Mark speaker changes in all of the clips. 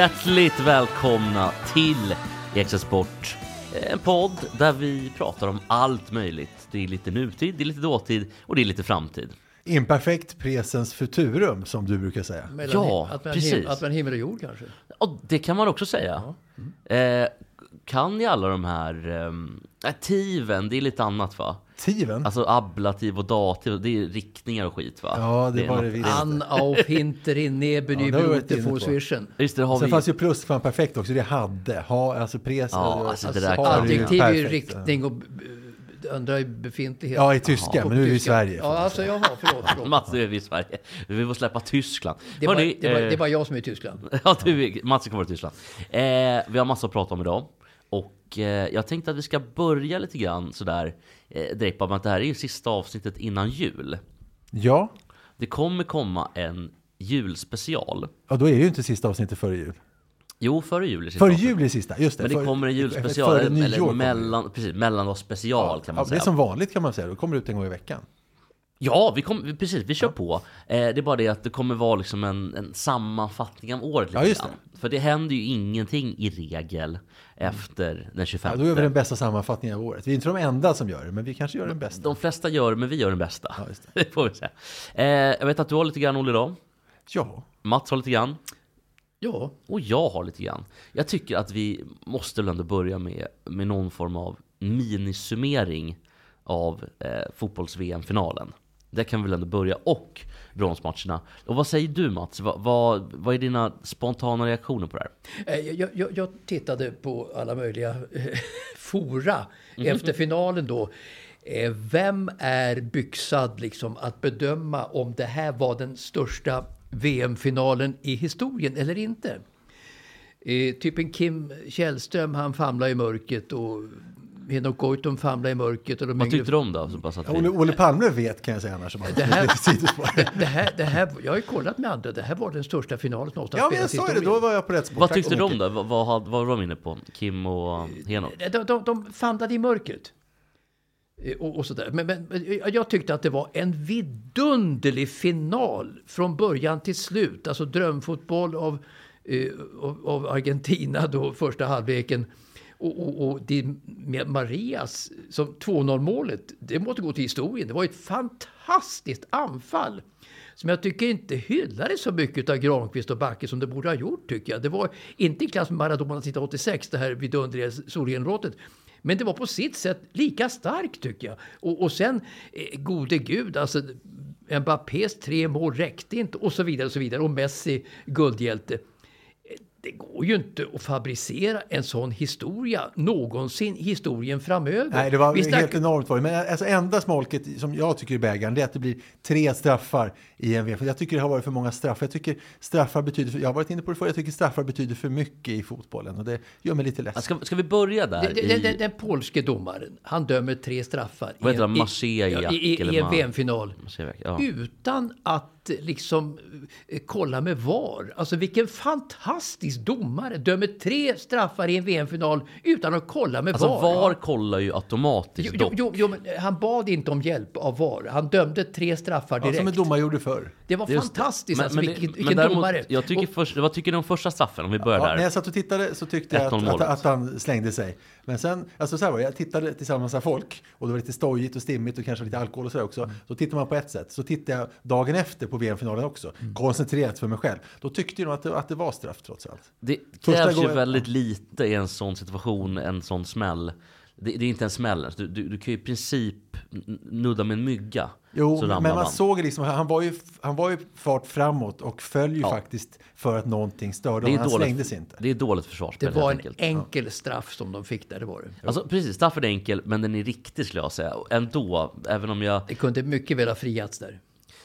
Speaker 1: Hjärtligt välkomna till Extra Sport. En podd där vi pratar om allt möjligt. Det är lite nutid, det är lite dåtid och det är lite framtid.
Speaker 2: Imperfekt presens futurum som du brukar säga.
Speaker 3: Mellan,
Speaker 1: Ja,
Speaker 3: att man
Speaker 1: precis.
Speaker 3: Att man himmel och jord kanske.
Speaker 1: Och det kan man också säga. Eh, kan ni alla de här... ehm, Eh, tiven, det är lite annat va?
Speaker 2: Tiven?
Speaker 1: Alltså ablativ och dativ, det är riktningar och skit va?
Speaker 2: Ja, det
Speaker 1: är
Speaker 2: var det visst.
Speaker 3: An auf hinter in neben
Speaker 2: Ja, det har på.
Speaker 3: Swishen.
Speaker 1: Just det, det har
Speaker 2: Sen
Speaker 1: vi...
Speaker 2: fanns ju plus för perfekt också, det hade. Ha, alltså pres,
Speaker 1: Ja, alltså det där
Speaker 2: är ju
Speaker 3: Adjektiv är ju riktning och eh, andra är befintlighet.
Speaker 2: Ja, i tyska, men nu är vi i. Sverige.
Speaker 3: Ja, alltså jaha, förlåt. förlåt.
Speaker 1: Mats, nu är vi i Sverige. Vi får släppa Tyskland.
Speaker 3: Det det, var,
Speaker 1: eh,
Speaker 3: det jag som är i Tyskland.
Speaker 1: Ja, du, Mats kommer vara i Tyskland. Eh, vi har massa att prata om idag. Eh, jag tänkte att vi ska börja lite grann sådär eh, direkt på att det här är ju sista avsnittet innan jul.
Speaker 2: Ja,
Speaker 1: Det kommer komma en julspecial.
Speaker 2: ja, då är det ju inte sista avsnittet före jul.
Speaker 1: Jo, före jul är sista
Speaker 2: Före jul är sista, just det.
Speaker 1: Men det
Speaker 2: Före-
Speaker 1: kommer en
Speaker 2: före
Speaker 1: julspecial,
Speaker 2: nyår
Speaker 1: eller
Speaker 2: det.
Speaker 1: mellan, precis, mellandagsspecial kan man
Speaker 2: Ja, det
Speaker 1: säga.
Speaker 2: är som vanligt kan man säga, då kommer det ut en gång i veckan.
Speaker 1: Ja, vi kom, precis, vi kör på. Eh, det är bara det att det kommer vara liksom en, en sammanfattning av året. Lite
Speaker 2: Ja, just
Speaker 1: grann. För det händer ju ingenting i regel efter den 25.
Speaker 2: Ja, då gör vi den bästa sammanfattningen av året. Vi är inte de enda som gör det, men vi kanske gör den bästa.
Speaker 1: De flesta gör men vi gör den bästa.
Speaker 2: Ja, just
Speaker 1: det. får vi säga. Eh, jag vet att du har lite grann Olle idag.
Speaker 2: Ja,
Speaker 1: Mats har lite grann.
Speaker 3: Ja,
Speaker 1: Och jag har lite grann. Jag tycker att vi måste väl ändå börja med, med någon form av minisummering av eh, fotbolls-VM-finalen. Där kan vi väl ändå börja. Och bronsmatcherna. Och vad säger du Mats? Vad, vad, vad är dina spontana reaktioner på det här?
Speaker 3: Eh, jag, jag, jag tittade på alla möjliga eh, fora efter finalen då. Eh, Vem är byxad liksom att bedöma om det här var den största VM-finalen i historien eller inte? Eh, typ en Kim Källström, han famlar i mörkret och Henok Goitom famlar i mörkret. Och de
Speaker 1: Vad
Speaker 3: yngre-
Speaker 1: tyckte du om det? Så bara
Speaker 2: Olle, Olle Palme vet kan jag säga annars. Som
Speaker 3: Det här-
Speaker 2: sidospår.
Speaker 3: det här, det här, jag har ju kollat med andra, det här var den största finalen som någonsin
Speaker 2: Ja, men jag sa det, då var jag på rätt spår.
Speaker 1: Vad tyckte
Speaker 2: mycket.
Speaker 1: det? Vad, vad, vad var de inne på? Kim och Henok?
Speaker 3: De, de, de famlade i mörkret. Eh, Och, och sådär. Men, men men jag tyckte att det var en vidunderlig final från början till slut. Alltså drömfotboll av, eh, av, av Argentina då, första halvleken. Och, och, och det med Marias som 2-0 målet, det måste gå till historien. Det var ett fantastiskt anfall. Som jag tycker inte hyllades så mycket av Granqvist och Backe som det borde ha gjort tycker jag. Det var inte i klass med Maradona 1986, det här vidunderliga solgenombrottet. Men det var på sitt sätt lika starkt tycker jag. Och, och sen, eh, gode gud, alltså Mbappés tre mål räckte inte och så vidare och så vidare. Och Messi, guldhjälte. Det går ju inte att fabricera en sån historia någonsin i historien framöver.
Speaker 2: Nej, det var
Speaker 3: Vi snack-
Speaker 2: helt enormt. Var det. Men alltså, enda smolket som jag tycker är bägaren, det är att det blir tre straffar i en VM. Jag tycker det har varit för många straffar. Jag tycker straffar betyder, för, jag har varit inne på det förr, jag tycker straffar betyder för mycket i fotbollen. Och det gör mig lite ledsen.
Speaker 1: Ska, ska vi börja där?
Speaker 3: Den, den, den,
Speaker 1: i,
Speaker 3: den polske domaren, han dömer tre straffar
Speaker 1: Vad
Speaker 3: i, en- i, i, i, i en VM-final.
Speaker 1: ja.
Speaker 3: Utan att liksom eh, kolla med VAR. Alltså vilken fantastisk domare dömer tre straffar i en VM-final utan att kolla med
Speaker 1: Alltså
Speaker 3: VAR.
Speaker 1: VAR kollar ju automatiskt
Speaker 3: Jo, jo, jo, han bad inte om hjälp av VAR. Han dömde tre straffar
Speaker 2: Ja,
Speaker 3: direkt.
Speaker 2: som en domare gjorde förr.
Speaker 3: det var
Speaker 1: Just det.
Speaker 3: fantastiskt.
Speaker 1: Men-
Speaker 3: alltså,
Speaker 1: men
Speaker 3: vilken
Speaker 1: men däremot,
Speaker 3: domare.
Speaker 1: Jag tycker
Speaker 3: Och-
Speaker 1: först, vad tycker du om första straffen? Om vi börjar
Speaker 2: Ja, när
Speaker 1: där.
Speaker 2: jag satt och tittade så tyckte jag
Speaker 1: 1-0
Speaker 2: att, att, att han slängde sig. Men sen, alltså så här var jag tittade tillsammans med folk och det var lite stojigt och stimmigt och kanske lite alkohol och sådär också.
Speaker 1: Mm.
Speaker 2: Så tittar man på ett sätt. Så tittade jag dagen efter på VM-finalen också.
Speaker 1: Mm.
Speaker 2: Koncentrerat för mig själv. Då tyckte jag nog att det, att det var straff trots allt.
Speaker 1: Det krävs ju väldigt lite i en sån situation, en sån smäll. det, det är inte en smäll. Du, du, du kan ju i princip nudda med en mygga.
Speaker 2: Jo, men man
Speaker 1: man.
Speaker 2: såg liksom, han var ju, han var ju fart framåt och föll ju
Speaker 1: Ja.
Speaker 2: faktiskt för att någonting störde honom. Han
Speaker 1: dåligt,
Speaker 2: sig inte.
Speaker 1: det är dåligt försvarsspel
Speaker 3: Det var en
Speaker 1: enkelt.
Speaker 3: enkel straff som de fick där, det var det.
Speaker 1: Alltså precis, straffen är enkel, men den är riktig skulle jag säga. Ändå, även om jag...
Speaker 3: Det kunde mycket väl ha friats där.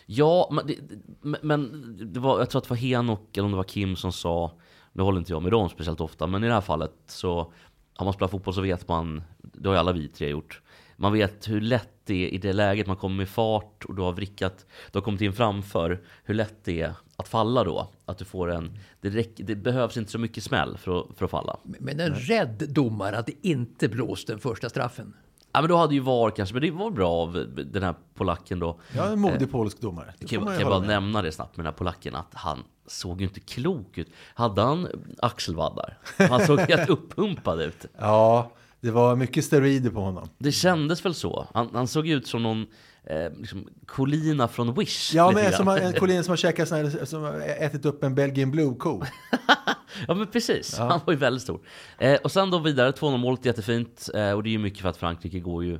Speaker 1: Ja, men, det, det- men det var, jag tror att det var Henok, eller om det var Kim som sa, nu håller inte jag med dem speciellt ofta, men i det här fallet så, har man spelat fotboll så vet man, det har ju alla vi tre gjort, man vet hur lätt det är i det läget man kommer med fart och du har vrickat, du har kommit in framför, hur lätt det är att falla då. Att du får en, det, räck, det behövs inte så mycket smäll för att, för att falla.
Speaker 3: Men en rädd domare hade inte blåst den första straffen.
Speaker 1: Ja men då hade ju VAR kanske, men det var bra av den här polacken då.
Speaker 2: Ja, en modig polsk domare. Det
Speaker 1: Kan kan jag bara
Speaker 2: med.
Speaker 1: nämna det snabbt med den här polacken att han såg ju inte klok ut. Hade han axelvaddar? Han såg helt uppumpad ut.
Speaker 2: Ja, det var mycket steroider på honom.
Speaker 1: Det kändes väl så. Han, han såg ut som någon eh, liksom, Colina från Wish.
Speaker 2: Ja, men som en kollega som har käkat sån här, som har ätit upp en Belgian Blue-ko.
Speaker 1: Ja men precis, han var ju väldigt stor. Eh, och sen då vidare, 2-0 målet, jättefint. Eh, och det är ju mycket för att Frankrike går ju...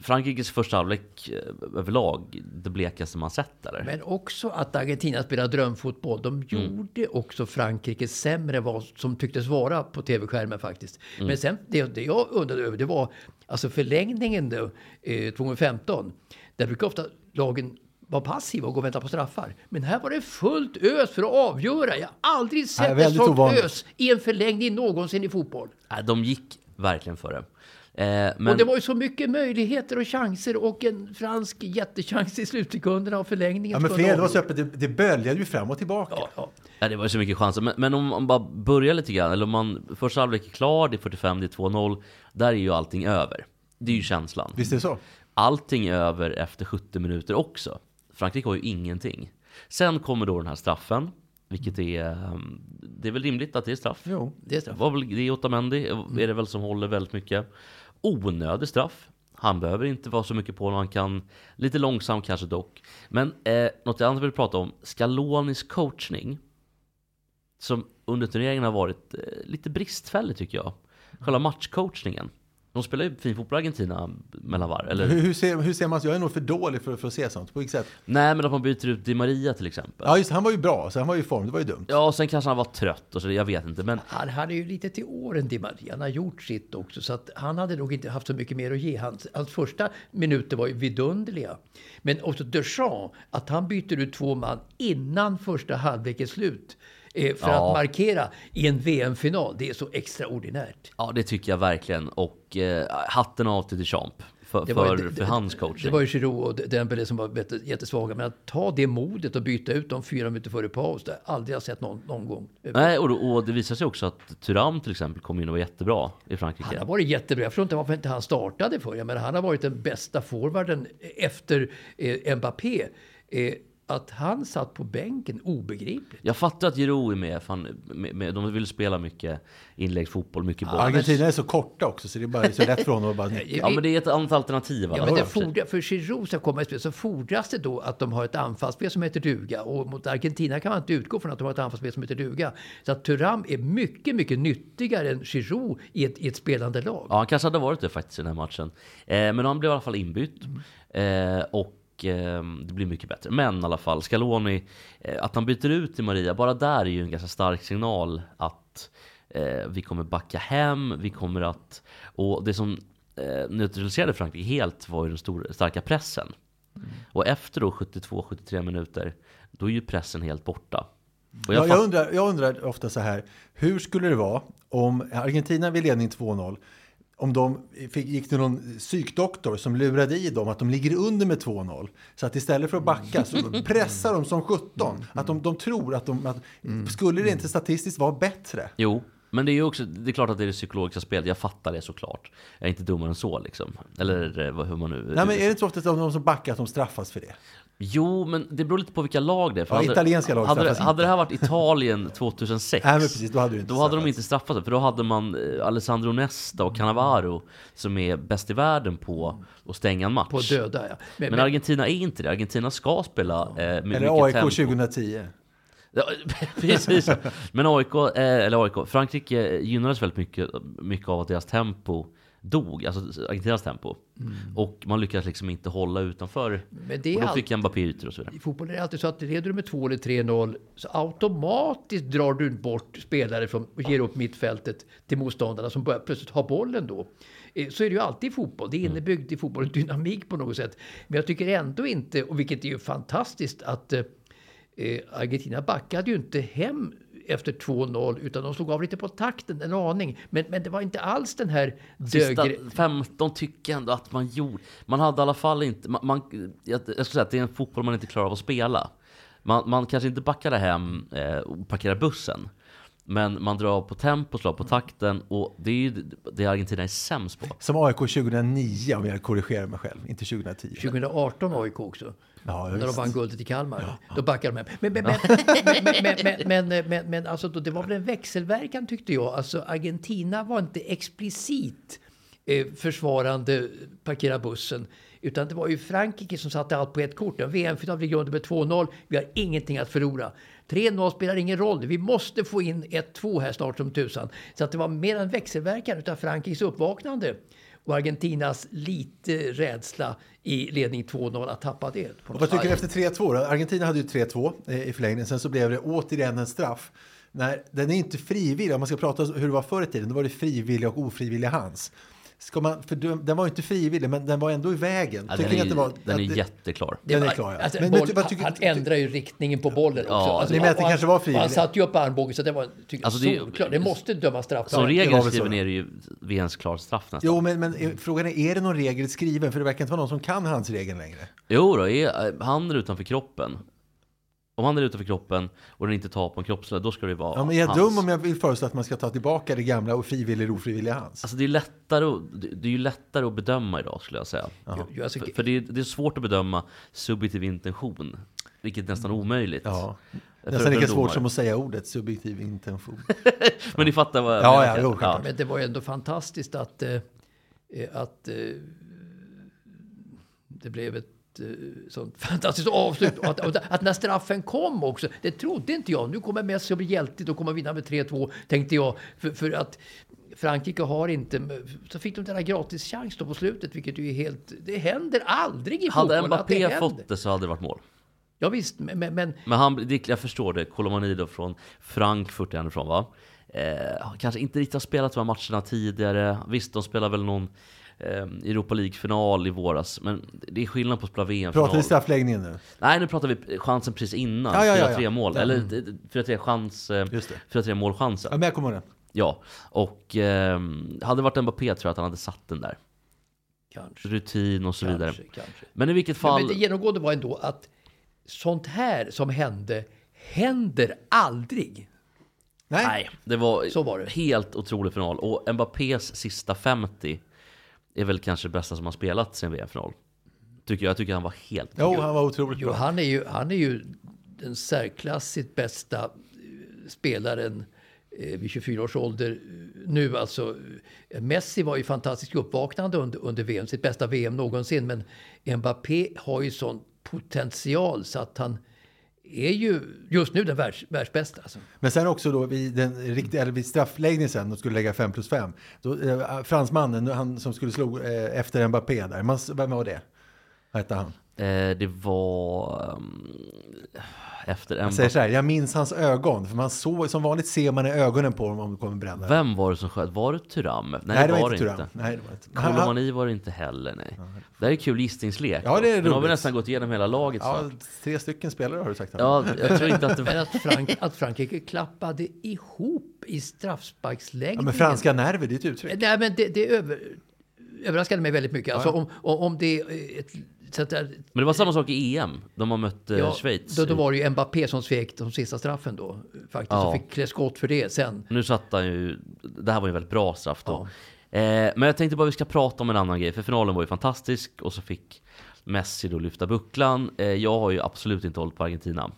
Speaker 1: Frankrikes första halvlek eh, överlag, det blekaste man sett där.
Speaker 3: Men också att Argentina spelar drömfotboll. De gjorde också Frankrike sämre än vad som tycktes vara på tv-skärmen faktiskt. Men sen, det, det jag undrade över, det var alltså förlängningen då, eh, 2015. Där brukar ofta lagen vara passiva och gå och vänta på straffar. Men här var det fullt ös för att avgöra. Jag har aldrig sett ett sånt ös i en förlängning någonsin i fotboll.
Speaker 1: Nej, de gick verkligen för det. Eh, men...
Speaker 3: Och det var ju så mycket möjligheter och chanser och en fransk jättechans i slutsekunderna av förlängningen.
Speaker 2: Ja, men det var så öppet. Det, det böljade ju fram och tillbaka.
Speaker 3: Ja, ja.
Speaker 1: Ja, det var ju så mycket chanser. Men, men om man bara börjar lite grann, eller om man första halvlek är klar, det är 45, det är 2-0. Där är ju allting över. Det är ju känslan.
Speaker 2: Visst är det så?
Speaker 1: Allting är över efter 70 minuter också. Frankrike har ju ingenting. Sen kommer då den här straffen, vilket är... ehm, Det är väl rimligt att det är straff?
Speaker 3: Jo, det är straff.
Speaker 1: Det är Otamendi, är det väl som håller väldigt mycket. Onödig straff. Han behöver inte vara så mycket på honom, han kan lite långsam kanske dock. Men eh, något annat jag vill prata om, Scalonis coachning. Som under turneringen har varit eh, lite bristfällig tycker jag. Själva matchcoachningen. De spelar ju fin fotboll i Argentina mellan var, eller?
Speaker 2: Hur, hur, ser, hur ser man? Jag är nog för dålig för, för att se sånt. På vilket sätt?
Speaker 1: Nej men att man byter ut Di Maria till exempel.
Speaker 2: Ja, just Han var ju bra, så han var ju i form. Det var ju dumt.
Speaker 1: Ja, och sen kanske han var trött och så, jag vet inte. Men
Speaker 3: Han hade ju lite till åren Di Maria. Han har gjort sitt också. Så att han hade nog inte haft så mycket mer att ge. Hans, hans första minuter var ju vidunderliga. Men också Deschamps, att han byter ut två man innan första halvlek är slut. Eh, för
Speaker 1: Ja.
Speaker 3: att markera i en VM-final. Det är så extraordinärt.
Speaker 1: ja, det tycker jag verkligen. Och eh, hatten av till Deschamps. För,
Speaker 3: Det var
Speaker 1: för,
Speaker 3: ju-
Speaker 1: för hans coaching.
Speaker 3: Det var ju Giroud och Dembélé som var jätte- jättesvaga. Men att ta det modet och byta ut dem fyra minuter före paus. Det har jag aldrig sett någon, någon gång.
Speaker 1: Nej, och, och det visar sig också att Thuram till exempel kom in och var jättebra i Frankrike.
Speaker 3: Han har varit jättebra. Jag förstår inte varför inte han startade för. Jag menar, han har varit den bästa forwarden efter eh, Mbappé. Eh, att han satt på bänken, obegripligt.
Speaker 1: Jag fattar att Giroud är med, för han, med, med, de vill spela mycket inläggsfotboll, mycket boll.
Speaker 2: Argentina är så korta också, så det är bara så lätt för honom att bara...
Speaker 1: Ja, men det är ett annat alternativ.
Speaker 3: Ja, men det
Speaker 1: fall.
Speaker 3: fordrar, för Giroud ska komma i spel så fordras det då att de har ett anfallsspel som heter duga. Och mot Argentina kan man inte utgå från att de har ett anfallsspel som heter duga. Så att Thuram är mycket, mycket nyttigare än Giroud i ett, i ett spelande lag.
Speaker 1: Ja, han kanske hade varit det faktiskt i den här matchen. Eh, men han blev i alla fall inbytt. Eh, och eh, det blir mycket bättre. Men i alla fall, Scaloni, eh, att han byter ut till Maria, bara där är ju en ganska stark signal att eh, vi kommer backa hem, vi kommer att... Och det som eh, neutraliserade Frankrike helt var ju den stora, starka pressen. Och efter då 72-73 minuter, då är ju pressen helt borta.
Speaker 2: Jag,
Speaker 1: fatt-
Speaker 2: jag, undrar, jag undrar ofta så här, hur skulle det vara om Argentina vid ledning 2-0, om de fick, gick till någon psykdoktor som lurade i dem att de ligger under med 2-0. Så att istället för att backa så pressar de som 17. Att de, de tror att de... Att, skulle det inte statistiskt vara bättre?
Speaker 1: Jo, men det är ju också, det är klart att det är det psykologiska spelet, jag fattar det såklart. Jag är inte dummare än så liksom. Eller eh, hur man nu...
Speaker 2: Nej, men är det inte så ofta att de som backar att de straffas för det?
Speaker 1: Jo, men det beror lite på vilka lag det är. För
Speaker 2: Ja,
Speaker 1: hade,
Speaker 2: italienska lag
Speaker 1: hade, det- hade det här varit Italien 2006,
Speaker 2: Nej, precis, då hade det inte
Speaker 1: då hade de inte straffat sig. För då hade man eh, Alessandro Nesta och Cannavaro som är bäst i världen på att stänga en match.
Speaker 3: På döda, ja. Men,
Speaker 1: Men Argentina är inte det. Argentina ska spela eh, med
Speaker 2: Eller AIK
Speaker 1: tempo.
Speaker 2: 2010.
Speaker 1: Ja, precis. Men AIK, eh, eller AIK, Frankrike gynnades väldigt mycket, mycket av att deras tempo dog, alltså Argentinas tempo. Och man lyckades liksom inte hålla utanför.
Speaker 3: Men det är
Speaker 1: och då fick Mbappé ytor och så vidare.
Speaker 3: I fotboll är det alltid så att leder du med 2 eller 3-0 så automatiskt drar du bort spelare från, och ger upp mittfältet till motståndarna som börjar plötsligt ha bollen då. Eh, Så är det ju alltid i fotboll. Det är innebyggd i fotboll, dynamik på något sätt. Men jag tycker ändå inte, och vilket är ju fantastiskt, att eh, eh, Argentina backade ju inte hem efter 2-0 utan de slog av lite på takten en aning. Men, men det var inte alls den här
Speaker 1: Sista
Speaker 3: dögre... 15
Speaker 1: tycker jag ändå att man gjorde. Man hade i alla fall inte... Man, man, jag, jag skulle säga att det är en fotboll man inte klarar av att spela. Man, man kanske inte backade hem eh, och parkerar bussen. Men man drar på tempo, slår på takten och det är ju det Argentina är sämst på.
Speaker 2: Som AIK 2009 om jag korrigerar mig själv, inte 2010.
Speaker 3: 2018 AIK också.
Speaker 2: Ja,
Speaker 3: när de vann guldet i Kalmar. Då backade de men men det var väl en växelverkan tyckte jag. Alltså, Argentina var inte explicit eh, försvarande parkera bussen. Utan det var ju Frankrike som satte allt på ett kort. En VM-final ligger under med 2-0. Vi har ingenting att förlora. 3-0 spelar ingen roll. Vi måste få in 1-2 här snart som tusan. Så att det var mer en växelverkan utav Frankrikes uppvaknande och Argentinas lite rädsla i ledning 2-0 att tappa det.
Speaker 2: vad tycker du efter 3-2 då? Argentina hade ju 3-2 eh, i förlängningen, sen så blev det återigen en straff. Nej, den är inte frivillig, om man ska prata om hur det var förr i tiden, då var det frivillig och ofrivillig hands. Ska man, för den var ju inte frivillig, men den var ändå i vägen.
Speaker 1: Ja,
Speaker 2: Tycker
Speaker 1: den är,
Speaker 2: att det var,
Speaker 1: den är
Speaker 2: att det-
Speaker 1: jätteklar.
Speaker 2: Den är klar, ja.
Speaker 3: Alltså,
Speaker 2: Men- men
Speaker 3: boll,
Speaker 2: ty- vad tycker-
Speaker 3: han ändrar ju riktningen på bollen också.
Speaker 1: Ja,
Speaker 3: alltså,
Speaker 2: ni menar att det kanske
Speaker 3: han-
Speaker 2: var
Speaker 3: och
Speaker 2: frivilligt?
Speaker 3: Han satte ju upp armbågen så det var tycker,
Speaker 1: Alltså, det-
Speaker 3: solklart. Det måste dömas straff.
Speaker 1: Som
Speaker 2: det
Speaker 1: regeln är
Speaker 2: så,
Speaker 1: skriven är det ju VNs klar straff nästan.
Speaker 2: Jo, men, men eh, frågan är, är det någon regel skriven? För det verkar inte vara någon som kan handsregeln längre.
Speaker 1: Jo då, är handen utanför kroppen. Om handen är utanför kroppen och den inte tar på en kroppsdel, då ska det vara
Speaker 2: Ja, men jag är
Speaker 1: hands.
Speaker 2: dum om jag vill föreslå att man ska ta tillbaka det gamla och frivillig eller ofrivillig hands.
Speaker 1: Alltså det är lättare att, det är ju lättare att bedöma idag skulle jag säga.
Speaker 3: alltså,
Speaker 1: För, för det, är, det är svårt att bedöma subjektiv intention. Vilket är nästan omöjligt.
Speaker 2: Ja. Nästan lika svårt som att säga ordet subjektiv intention.
Speaker 1: Men ni fattar vad jag
Speaker 2: Ja,
Speaker 1: menar,
Speaker 2: ja, jo, självklart.
Speaker 3: Men det var ju ändå fantastiskt att, eh, eh, att eh, det blev ett eh, sånt fantastiskt avslut. Och att, att när straffen kom också, det trodde inte jag. Nu kommer Messi att bli hjälte, då kommer vinna med 3-2, tänkte jag. För, för att Frankrike har inte... Så fick de den där gratis chans då på slutet, vilket ju är helt... Det händer aldrig i
Speaker 1: Hade
Speaker 3: fotboll det
Speaker 1: Mbappé
Speaker 3: händer.
Speaker 1: fått det så hade det varit mål.
Speaker 3: Ja, visst, men, men, men
Speaker 1: han, det, jag förstår det, Colomani då från Frankfurt är han ifrån va? Eh, kanske inte riktigt har spelat de här matcherna tidigare. Visst, de spelar väl någon Europa League-final i våras. Men det är skillnad på att spela VM-final.
Speaker 2: Pratar vi straffläggningen nu?
Speaker 1: Nej, nu pratar vi chansen precis innan.
Speaker 2: Ja, ja, ja,
Speaker 1: 4-3
Speaker 2: ja.
Speaker 1: mål.
Speaker 2: Ja.
Speaker 1: Eller eh, 4-3 chans... eh,
Speaker 2: Just det.
Speaker 1: 4-3 målchansen.
Speaker 2: Ja, men jag kommer ihåg den.
Speaker 1: Ja, och ehm, hade det varit Mbappé tror jag att han hade satt den där.
Speaker 3: kanske,
Speaker 1: Rutin och så vidare.
Speaker 3: kanske, kanske.
Speaker 1: Men i vilket fall...
Speaker 3: men det genomgående var ändå att sånt här som hände händer aldrig.
Speaker 2: Nej.
Speaker 1: Nej, det var,
Speaker 3: Så var det.
Speaker 1: helt otrolig final. Och Mbappés sista 50 är väl kanske det bästa som har spelat sen VM-final. Tycker jag. Jag tycker han var helt
Speaker 2: Jo, han var otroligt
Speaker 3: Jo,
Speaker 2: bra.
Speaker 3: han, är ju, han är ju den särklassigt bästa eh, spelaren eh, vid 24 års ålder eh, nu. Alltså, Messi var ju fantastiskt uppvaknande under, under VM, sitt bästa VM någonsin. Men Mbappé har ju sån potential så att han är ju just nu den världs, världsbästa. Alltså.
Speaker 2: Men sen också då vid, den, riktiga- eller vid straffläggningen sen, de skulle lägga 5 plus 5. Då, eh, fransmannen, han som skulle slå eh, efter Mbappé där, man, vem var det? Vad hette han?
Speaker 1: Eh, det var... ehm, efter
Speaker 2: Jag säger så här, jag minns hans ögon, för man såg, som vanligt ser man i ögonen på dem om det kommer bränna.
Speaker 1: Vem var det som sköt? Var det Thuram? Nej,
Speaker 2: Nej,
Speaker 1: det var det
Speaker 2: inte. Nej, det var
Speaker 1: Kolomani var det inte heller, nej. Det här är kul gissningslek.
Speaker 2: Ja, det är
Speaker 1: Nu har vi
Speaker 2: roligt.
Speaker 1: nästan gått igenom hela laget
Speaker 2: Ja,
Speaker 1: snart.
Speaker 2: tre stycken spelare har du sagt. här.
Speaker 1: Ja, jag tror inte att det var...
Speaker 3: att, Frank, att Frankrike klappade ihop i straffsparksläggningen.
Speaker 2: Ja, men franska nerver, det är ett uttryck.
Speaker 3: Nej, men det, det över, överraskade mig väldigt mycket. Alltså, om, om, om det är ett... Att, där-
Speaker 1: Men det var samma sak i EM. De har mött eh,
Speaker 3: ja,
Speaker 1: Schweiz.
Speaker 3: Då, då var det ju Mbappé som svek de sista straffen då. Faktiskt.
Speaker 1: Ja.
Speaker 3: Och fick klä skott för det sen.
Speaker 1: Nu satt han ju... Det här var ju en väldigt bra straff då. Eh, men jag tänkte bara vi ska prata om en annan grej. För finalen var ju fantastisk och så fick Messi då lyfta bucklan. Eh, jag har ju absolut inte hållit på Argentina.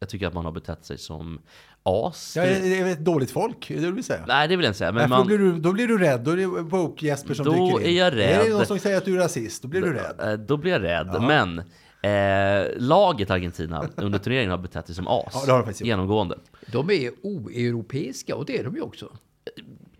Speaker 1: Jag tycker att man har betett sig som as.
Speaker 2: Ja, det är ett dåligt folk, det vill säga?
Speaker 1: Nej, det vill jag inte säga. Men
Speaker 2: Nej,
Speaker 1: man...
Speaker 2: då, blir du, då blir du rädd, då är det woke Jesper som
Speaker 1: Då
Speaker 2: dyker in.
Speaker 1: är jag
Speaker 2: Är det
Speaker 1: rädd.
Speaker 2: någon som säger att du är rasist, då blir du rädd.
Speaker 1: Eh, Då blir jag rädd. Men eh, laget Argentina under turneringen har betett sig som as.
Speaker 2: Ja, det har de faktiskt gjort.
Speaker 1: genomgående.
Speaker 3: De är oeuropeiska och det är de ju också.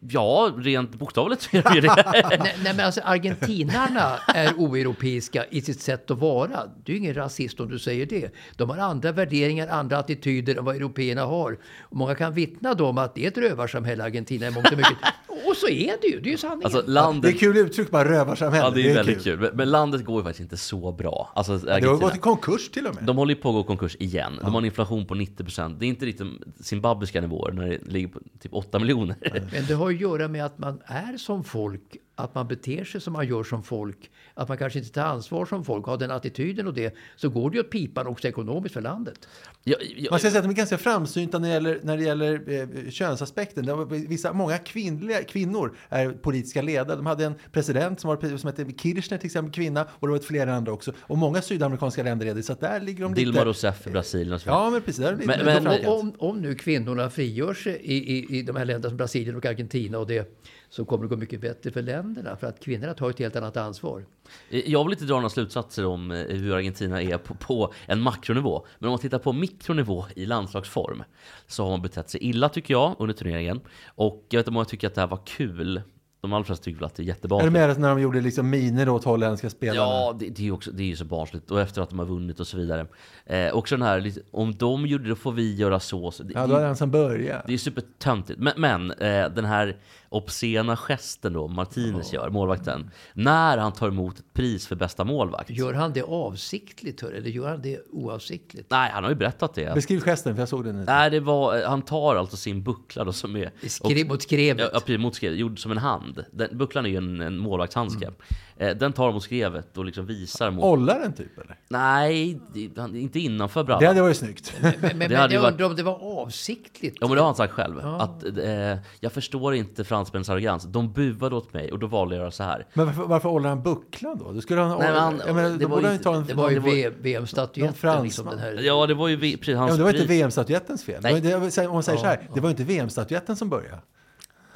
Speaker 1: Ja, rent bokstavligt så är det ju det.
Speaker 3: nej, nej, men alltså argentinarna är oeuropeiska i sitt sätt att vara. Du är ingen rasist om du säger det. De har andra värderingar, andra attityder än vad européerna har. Och många kan vittna då om att det är ett rövarsamhälle Argentina i mångt och mycket. Och så är det ju, det är ju sanningen.
Speaker 1: Alltså
Speaker 2: Det är
Speaker 1: landet...
Speaker 2: kul uttryck, bara rövarsamhälle.
Speaker 1: Ja, det är väldigt kul. Men, men landet går ju faktiskt inte så bra. Alltså,
Speaker 2: Det har gått i konkurs till och med.
Speaker 1: De håller ju på att gå i konkurs igen. De har en inflation på 90%. Det är inte riktigt zimbabwiska nivåer när det ligger på typ 8 miljoner.
Speaker 3: Men det har att göra med att man är som folk, att man beter sig som man gör som folk, att man kanske inte tar ansvar som folk, har den attityden och det, så går det ju åt pipan också ekonomiskt för landet.
Speaker 1: Jag, jag,
Speaker 2: Man ska säga att de är ganska framsynta när det gäller, när det gäller eh, könsaspekten. Vissa, många kvinnliga, kvinnor är politiska ledare. De hade en president som, var, som hette Kirchner, till exempel, kvinna. Och det var ett flera andra också. Och många sydamerikanska länder är det. Så att där ligger de
Speaker 1: Dilma
Speaker 2: lite...
Speaker 1: Rousseff i Brasilien och så vidare.
Speaker 2: Ja, men precis. Där
Speaker 1: Men- men-
Speaker 3: om, om nu kvinnorna frigör sig i, i, i de här länderna som Brasilien och Argentina och det, så kommer det gå mycket bättre för länderna. För att kvinnorna tar ett helt annat ansvar.
Speaker 1: Jag vill inte dra några slutsatser om eh, hur Argentina är på, på en makronivå. Men om man tittar på mikronivå i landslagsform så har man betett sig illa tycker jag under turneringen. Och jag vet inte om jag tycker att det här var kul. De allra flesta tycker väl att det är
Speaker 2: Är det
Speaker 1: jättebarnsligt.
Speaker 2: mer när de gjorde liksom miner åt holländska spelarna?
Speaker 1: Ja, det, det är också, det är ju så barnsligt. Och efter att de har vunnit och så vidare. Eh, också den här, om de gjorde det då får vi göra så. så det,
Speaker 2: Ja, då hade han som började.
Speaker 1: det är supertöntigt. Men, men eh, den här obscena gesten då Martinez gör, målvakten. När han tar emot ett pris för bästa målvakt.
Speaker 3: Gör han det avsiktligt hör, eller gör han det oavsiktligt?
Speaker 1: Nej, han har ju berättat det.
Speaker 2: Beskriv gesten, för jag såg den. nu.
Speaker 1: Nej, det var, han tar alltså sin buckla då som är...
Speaker 3: Skrev mot skrevet.
Speaker 1: Ja, ja, precis, mot skrevet, gjord som en hand. Den, bucklan är ju en, en målvaktshandske. Eh, den tar mot skrevet och liksom visar mot...
Speaker 2: Ollar den typ, eller?
Speaker 1: Nej, det- han- inte innanför
Speaker 2: Det
Speaker 1: brallan.
Speaker 2: hade varit snyggt.
Speaker 3: Men, men, men jag
Speaker 1: varit-
Speaker 3: undrar om det var avsiktligt?
Speaker 1: Ja men det har han sagt själv. Att, eh, jag förstår inte fransmännens arrogans. De buade åt mig och då valde jag att göra så här.
Speaker 2: Men varför, varför ollar han bucklan då? Då skulle han...
Speaker 1: Nej, men han-
Speaker 2: jag menar,
Speaker 1: det var ju
Speaker 2: han ju ta en...
Speaker 3: Det var ju VM-statyetten. Liksom, den här.
Speaker 1: Ja det var ju precis
Speaker 2: Ja,
Speaker 1: hans
Speaker 2: men det var inte. VM-statyettens fel. Det var,
Speaker 1: Nej.
Speaker 2: det, om man säger så här, det var inte VM-statyetten som började.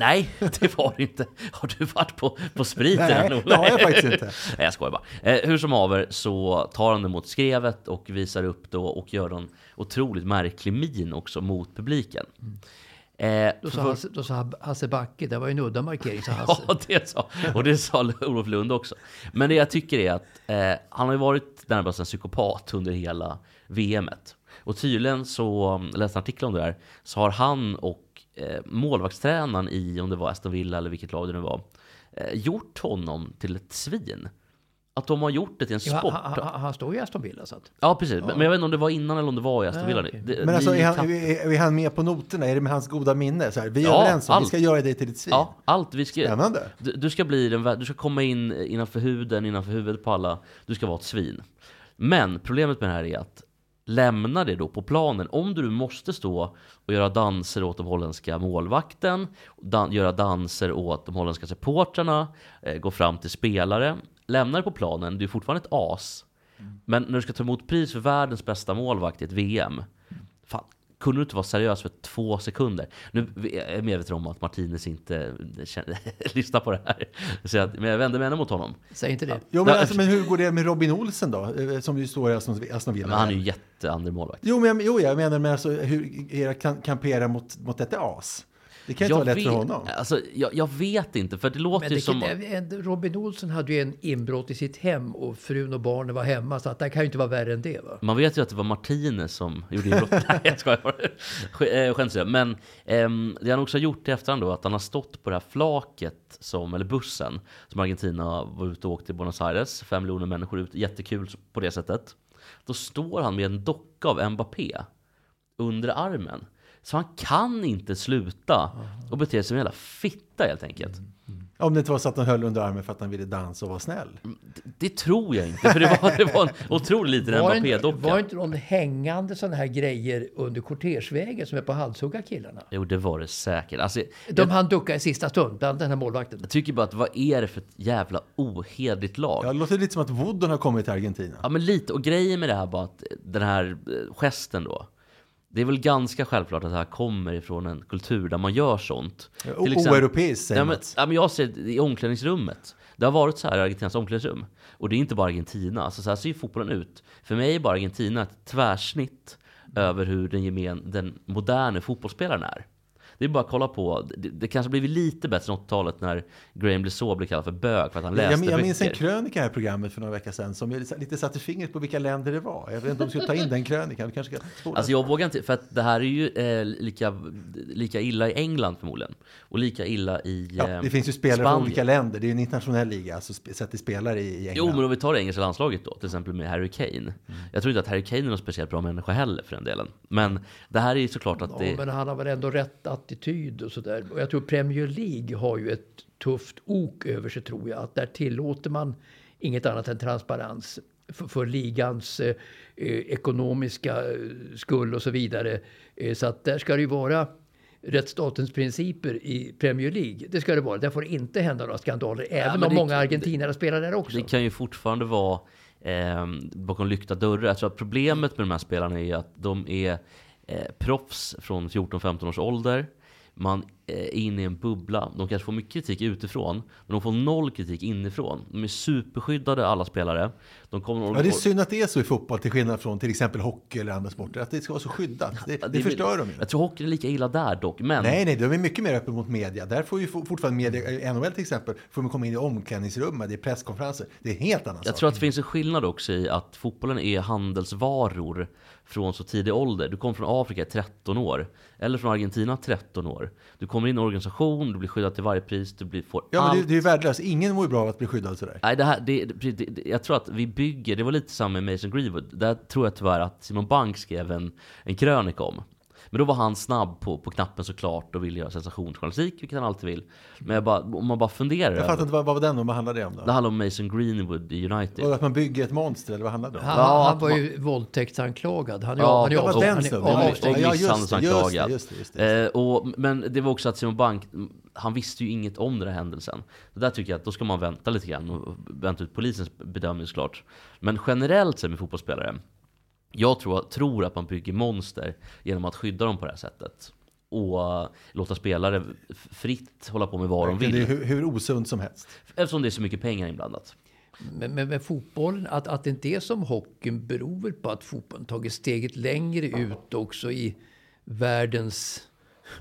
Speaker 1: Nej, det var det inte. Har du varit på, på sprit
Speaker 2: Nej, det har jag faktiskt inte.
Speaker 1: Nej, jag skojar bara. Eh, hur som haver så tar han det mot skrevet och visar upp då och gör en otroligt märklig min också mot publiken. Eh,
Speaker 3: Då sa, Hasse, då sa Hasse Backe, det var ju en udda markering, sa Hasse.
Speaker 1: Ja, det sa, och det sa Olof Lund också. Men det jag tycker är att eh, han har ju varit närmast en psykopat under hela VMet. Och tydligen så, jag läste en artikel om det där, så har han och eh, målvaktstränaren i, om det var Aston Villa eller vilket lag det nu var, eh, gjort honom till ett svin. Att de har gjort det till en
Speaker 3: Ja,
Speaker 1: sport.
Speaker 3: han, han, han står ju i Aston Villa. Så att.
Speaker 1: Ja, precis. Men, men jag vet inte om det var innan eller om det var i Aston Villa.
Speaker 3: okej.
Speaker 1: Det-
Speaker 2: Men alltså,
Speaker 1: vi
Speaker 2: är han,
Speaker 1: tapp-
Speaker 2: är, är han med på noterna? Är det med hans goda minne? Så här, vi är
Speaker 1: Ja,
Speaker 2: överens om vi
Speaker 1: allt.
Speaker 2: ska göra dig till ett svin.
Speaker 1: Ja, allt. Vi ska,
Speaker 2: Spännande.
Speaker 1: Du, du ska bli den, du ska komma in innanför huden, innanför huvudet på alla. Du ska vara ett svin. Men problemet med det här är att lämna det då på planen. Om du måste stå och göra danser åt den holländska målvakten, dan- göra danser åt de holländska supportrarna, eh, gå fram till spelare. Lämna det på planen, du är fortfarande ett as. Men när du ska ta emot pris för världens bästa målvakt i ett VM, fan, kunde du inte vara seriös för två sekunder? Nu är jag medveten om att Martinez inte lyssnar på det här. Så att, men jag vänder mig ändå mot honom.
Speaker 3: Säg inte det.
Speaker 2: Jo, men, alltså, men hur går det med Robin Olsen då? Eh, Som ju står i Aston Villa.
Speaker 1: Men han är ju jätteandra målvakt.
Speaker 2: Jo, men, jo, jag menar med alltså, hur era kan kampera mot, mot detta as. Det kan ju inte vara lätt för honom.
Speaker 1: Alltså, jag, jag vet inte, för det låter
Speaker 3: Men
Speaker 1: ju
Speaker 3: det,
Speaker 1: som...
Speaker 3: en- Robin Olsson hade ju en inbrott i sitt hem och frun och barnen var hemma. Så att det kan ju inte vara värre än det. Va?
Speaker 1: Man vet ju att det var Martinez som gjorde inbrott. Nej, jag skojar eh, Skämt åsido. Men ehm, det han också har gjort i efterhand då, att han har stått på det här flaket, som, eller bussen, som Argentina var ute och åkte till Buenos Aires. Fem miljoner människor ut, jättekul på det sättet. Då står han med en docka av Mbappé under armen. Så han kan inte sluta och bete sig som en jävla fitta helt enkelt.
Speaker 2: Om det inte var så att han höll under armen för att han ville dansa och vara snäll.
Speaker 1: Det tror jag inte, för det var, det var en otroligt liten
Speaker 3: Var, inte,
Speaker 1: Mbappé-docka.
Speaker 3: var inte de hängande sådana här grejer under kortegevägen som är på halshugga killarna?
Speaker 1: Jo, det var det säkert. Alltså,
Speaker 3: De
Speaker 1: jag,
Speaker 3: hann ducka i sista stund, bland den här målvakten.
Speaker 1: jag tycker bara att vad är det för ett jävla ohederligt lag?
Speaker 2: Ja,
Speaker 1: Ja.
Speaker 2: det låter lite som att Woodon har kommit till Argentina.
Speaker 1: men lite. Och grejen med det här bara att den här eh, gesten då. Det är väl ganska självklart att det här kommer ifrån en kultur där man gör sånt.
Speaker 2: Oeuropeiskt säger Mats.
Speaker 1: ja, men jag ser i omklädningsrummet. Det har varit så här i Argentinas omklädningsrum. Och det är inte bara Argentina. Alltså, så här ser ju fotbollen ut. För mig är bara Argentina ett tvärsnitt över hur den, gemen, den moderna fotbollsspelaren är. Det är bara att kolla på, det, det kanske blivit lite bättre än 80-talet när Graham Blisseau blev kallad för bög för att han läste
Speaker 2: Jag, jag minns en krönika här i programmet för några veckor sedan som lite satte fingret på vilka länder det var. Jag vet inte om du skulle ta in den krönikan. Du kanske spola.
Speaker 1: Alltså jag vågar inte, för att det här är ju eh, lika, lika illa i England förmodligen. Och lika illa i
Speaker 2: ja,
Speaker 1: eh,
Speaker 2: det finns ju spelare från
Speaker 1: Spanien.
Speaker 2: olika länder. Det är ju en internationell liga, alltså sp- sätter spelare i, i England.
Speaker 1: Jo, men om vi tar det engelska landslaget då, till exempel med Harry Kane.
Speaker 2: Mm.
Speaker 1: Jag tror inte att Harry Kane är någon speciellt bra människa heller för den delen. Men det här är ju såklart att
Speaker 3: Ja,
Speaker 1: det...
Speaker 3: men han har väl ändå rätt attityd och sådär. Och jag tror Premier League har ju ett tufft ok över sig tror jag. Att där tillåter man inget annat än transparens för, för ligans eh, ekonomiska eh, skull och så vidare. Eh, så att där ska det ju vara rättsstatens principer i Premier League. Det ska det vara. Där får det inte hända några skandaler. Även
Speaker 1: men
Speaker 3: om många argentinare spelar där också.
Speaker 1: Det kan ju fortfarande vara eh, bakom lyckta dörrar. Jag tror att problemet med de här spelarna är att de är eh, proffs från 14-15 års ålder. Man eh, inne i en bubbla. De kanske får mycket kritik utifrån, men de får noll kritik inifrån. De är superskyddade alla spelare. De kommer
Speaker 2: Ja, det är synd att det är så i fotboll till skillnad från till exempel hockey eller andra sporter. Att det ska vara så skyddat. Det, det,
Speaker 1: är-
Speaker 2: förstör de ju.
Speaker 1: Jag tror hockey är lika illa där dock, men
Speaker 2: Nej, nej, de är mycket mer öppen mot media. Där får ju fo- fortfarande media, i NHL till exempel, får man komma in i omklädningsrummet, det är presskonferenser. Det är en helt annan
Speaker 1: Jag
Speaker 2: sak.
Speaker 1: tror att det finns en skillnad också i att fotbollen är handelsvaror från så tidig ålder. Du kommer från Afrika i 13 år, eller från Argentina 13 år. Du kommer in i en organisation, du blir skyddad till varje pris, du blir, får
Speaker 2: Ja, men
Speaker 1: allt.
Speaker 2: det, det är ju värdelöst. Ingen mår ju bra av att bli skyddad sådär.
Speaker 1: Nej, det här, det, det, det, jag tror att vi bygger, det var lite samma med Mason Greenwood. Där tror jag tyvärr att Simon Bank skrev en, en krönika om. Men då var han snabb på, på knappen såklart och ville göra sensationsjournalistik, vilket han alltid vill. Men jag bara, om man bara funderar
Speaker 2: Jag fattar inte, vad, vad var den om? Vad handlade det om då?
Speaker 1: Det handlar om Mason Greenwood i United.
Speaker 2: Och att man bygger ett monster, eller vad handlade det om?
Speaker 3: Han,
Speaker 1: Ja,
Speaker 3: han var
Speaker 1: man-
Speaker 3: ju våldtäktsanklagad. Han är,
Speaker 1: Ja,
Speaker 3: han
Speaker 1: det
Speaker 2: var den snubben.
Speaker 1: Ja,
Speaker 2: Ja, just det, just
Speaker 1: misshandelsanklagad.
Speaker 2: det, just det.
Speaker 1: Eh, och, men det var också att Simon Bank, han visste ju inget om den här händelsen. Så där tycker jag att då ska man vänta lite grann och vänta ut polisens bedömning såklart. Men generellt sett med fotbollsspelare, jag tror, tror att man bygger monster genom att skydda dem på det här sättet. Och eh, låta spelare fritt hålla på med vad de
Speaker 2: Det är
Speaker 1: vill.
Speaker 2: hur, hur osunt som helst.
Speaker 1: Eftersom det är så mycket pengar inblandat.
Speaker 3: Men, men, men fotbollen, att, att det inte är som hockeyn beror på att fotbollen tagit steget längre ut också i världens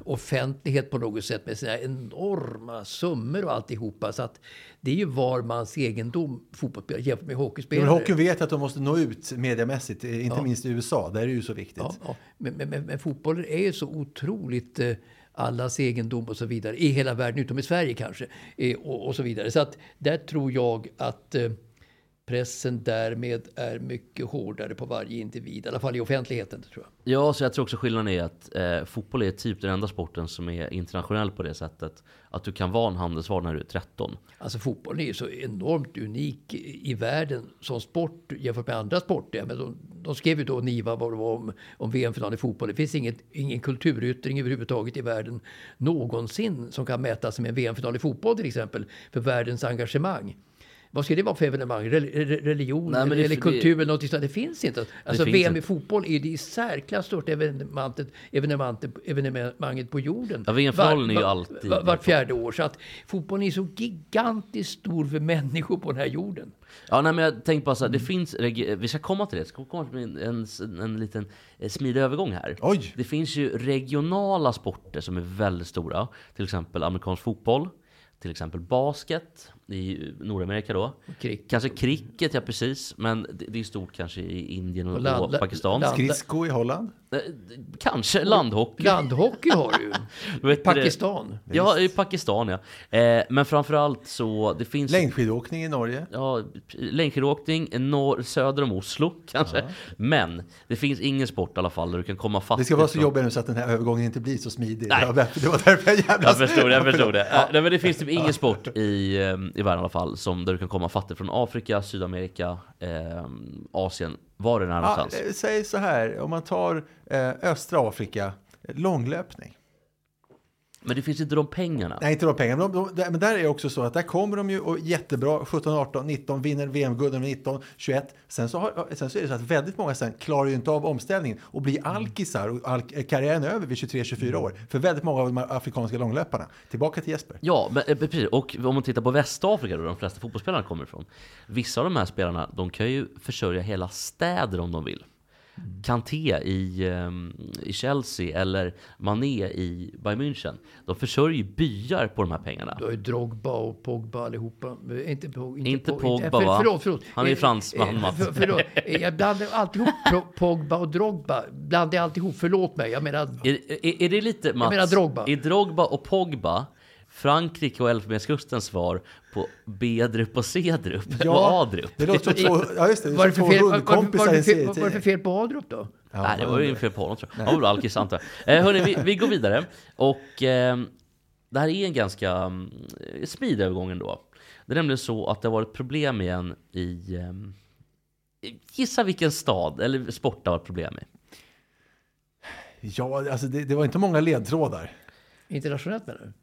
Speaker 3: offentlighet på något sätt med sina enorma summor och alltihopa. Så att det är ju var mans egendom fotbollsspelare jämfört med hockeyspelare.
Speaker 2: Men hockeyn vet att de måste nå ut mediamässigt, inte
Speaker 3: Ja.
Speaker 2: minst i USA. Där är det ju så viktigt.
Speaker 3: Ja, ja. Men, men, men, men fotbollen är ju så otroligt eh, allas egendom och så vidare. I hela världen, utom i Sverige kanske. Eh, och, och så vidare. Så att där tror jag att eh, pressen därmed är mycket hårdare på varje individ. I alla fall i offentligheten, tror jag.
Speaker 1: Ja, så jag tror också skillnaden är att eh, fotboll är typ den enda sporten som är internationell på det sättet. Att du kan vara en handelsvara när du är 13.
Speaker 3: Alltså fotbollen är ju så enormt unik i i världen som sport jämfört med andra sporter. Men de, de skrev ju då Niva vad det var om, om VM-final i fotboll. Det finns inget, ingen kulturyttring överhuvudtaget i världen någonsin som kan mäta sig med en VM-final i fotboll till exempel. För världens engagemang. Vad ska det vara för evenemang? Rel- re- religion
Speaker 1: Nej, men
Speaker 3: eller,
Speaker 1: det-
Speaker 3: eller
Speaker 1: det-
Speaker 3: kultur eller något sånt? Det finns inte. Alltså
Speaker 1: finns
Speaker 3: VM i
Speaker 1: inte.
Speaker 3: fotboll är det i särklass största evenemanget, evenemanget, evenemanget på jorden.
Speaker 1: Ja, VM-finalen är ju
Speaker 3: Var-
Speaker 1: alltid-
Speaker 3: var- Vart fjärde år. Så att fotbollen är så gigantiskt stor för människor på den här jorden.
Speaker 1: Ja, nej, men jag tänkte bara så här, det
Speaker 3: Mm.
Speaker 1: finns, vi ska komma till det, ska komma till en, en, en liten eh, smidig övergång här.
Speaker 2: Oj!
Speaker 1: Det finns ju regionala sporter som är väldigt stora, till exempel amerikansk fotboll, till exempel basket i Nordamerika då.
Speaker 3: Cricket.
Speaker 1: Kanske cricket, ja precis, men det, det är stort kanske i Indien och,
Speaker 3: land-
Speaker 1: och Pakistan.
Speaker 3: land-
Speaker 2: Skridsko i Holland.
Speaker 1: Eh, Kanske landhockey.
Speaker 3: Landhockey har du ju.
Speaker 1: Vet du det?
Speaker 3: Pakistan.
Speaker 1: Ja, i Pakistan ja. Eh, men framförallt så, det finns...
Speaker 2: Längdskidåkning i Norge.
Speaker 1: Ja, längdskidåkning norr, söder om Oslo kanske. Men det finns ingen sport i alla fall där du kan komma fast.
Speaker 2: Det ska vara så jobbigt nu så att den här övergången inte blir så smidig.
Speaker 1: Nej.
Speaker 2: Det var därför, jag jävlas.
Speaker 1: Jag förstod det, jag förstod det. Ja. Nej, men det finns typ ingen sport i, eh, i världen i alla fall som där du kan komma fattig från Afrika, Sydamerika, eh, Asien, var det är
Speaker 2: Ja,
Speaker 1: någonstans.
Speaker 2: eh, säg så här, om man tar eh, östra Afrika, långlöpning.
Speaker 1: Men det finns inte de pengarna.
Speaker 2: Nej, inte de pengarna. Men, de, de, men där är det också så att där kommer de ju och jättebra 17, 18, 19, vinner VM-guld nummer 19, 21. Sen så, har, sen så är det så att väldigt många sen klarar ju inte av omställningen och blir alkisar och al karriären är över vid 23-24 år. För väldigt många av de afrikanska långlöparna. Tillbaka till Jesper.
Speaker 1: Ja, men, eh, precis. Och om man tittar på Västafrika, där de flesta fotbollsspelarna kommer ifrån. Vissa av de här spelarna, de kan ju försörja hela städer om de vill. Kanté i, ehm, i Chelsea eller Mané i Bayern München. De försörjer ju byar på de här pengarna.
Speaker 3: Du har ju Drogba och Pogba allihopa. Eh, Inte, Pog,
Speaker 1: Inte
Speaker 3: Pog-
Speaker 1: Pogba,
Speaker 3: för,
Speaker 1: va?
Speaker 3: Förlåt, förlåt.
Speaker 1: Han är ju
Speaker 3: Eh,
Speaker 1: fransman,
Speaker 3: eh,
Speaker 1: Mats.
Speaker 3: för, förlåt. Eh, Jag blandar alltid ihop Pro- Pogba och Drogba. Blandar jag alltid ihop. Förlåt mig. Jag menar...
Speaker 1: Är, är, är det lite, Mats?
Speaker 3: menar Drogba.
Speaker 1: Är Drogba och Pogba Frankrike och Elfenbenskustens svar på B-drupp och C-drupp? och A-drupp?
Speaker 2: det låter två, ja, just det, är
Speaker 3: det
Speaker 2: två
Speaker 3: fel,
Speaker 2: hundkompisar i
Speaker 3: är
Speaker 2: en
Speaker 3: det för fel- det för på Adrup då?
Speaker 2: Ja,
Speaker 1: Nej, det var ju fel på honom tror jag. Han var väl alkis antar jag. Eh, hörni, vi, vi går vidare. Och eh, det här är en ganska mm, speed övergång ändå. Det är nämligen så att det har varit problem igen i... Eh, gissa vilken stad eller sport det har varit problem i.
Speaker 2: Ja, alltså det, det var inte många ledtrådar.
Speaker 3: Internationellt menar du?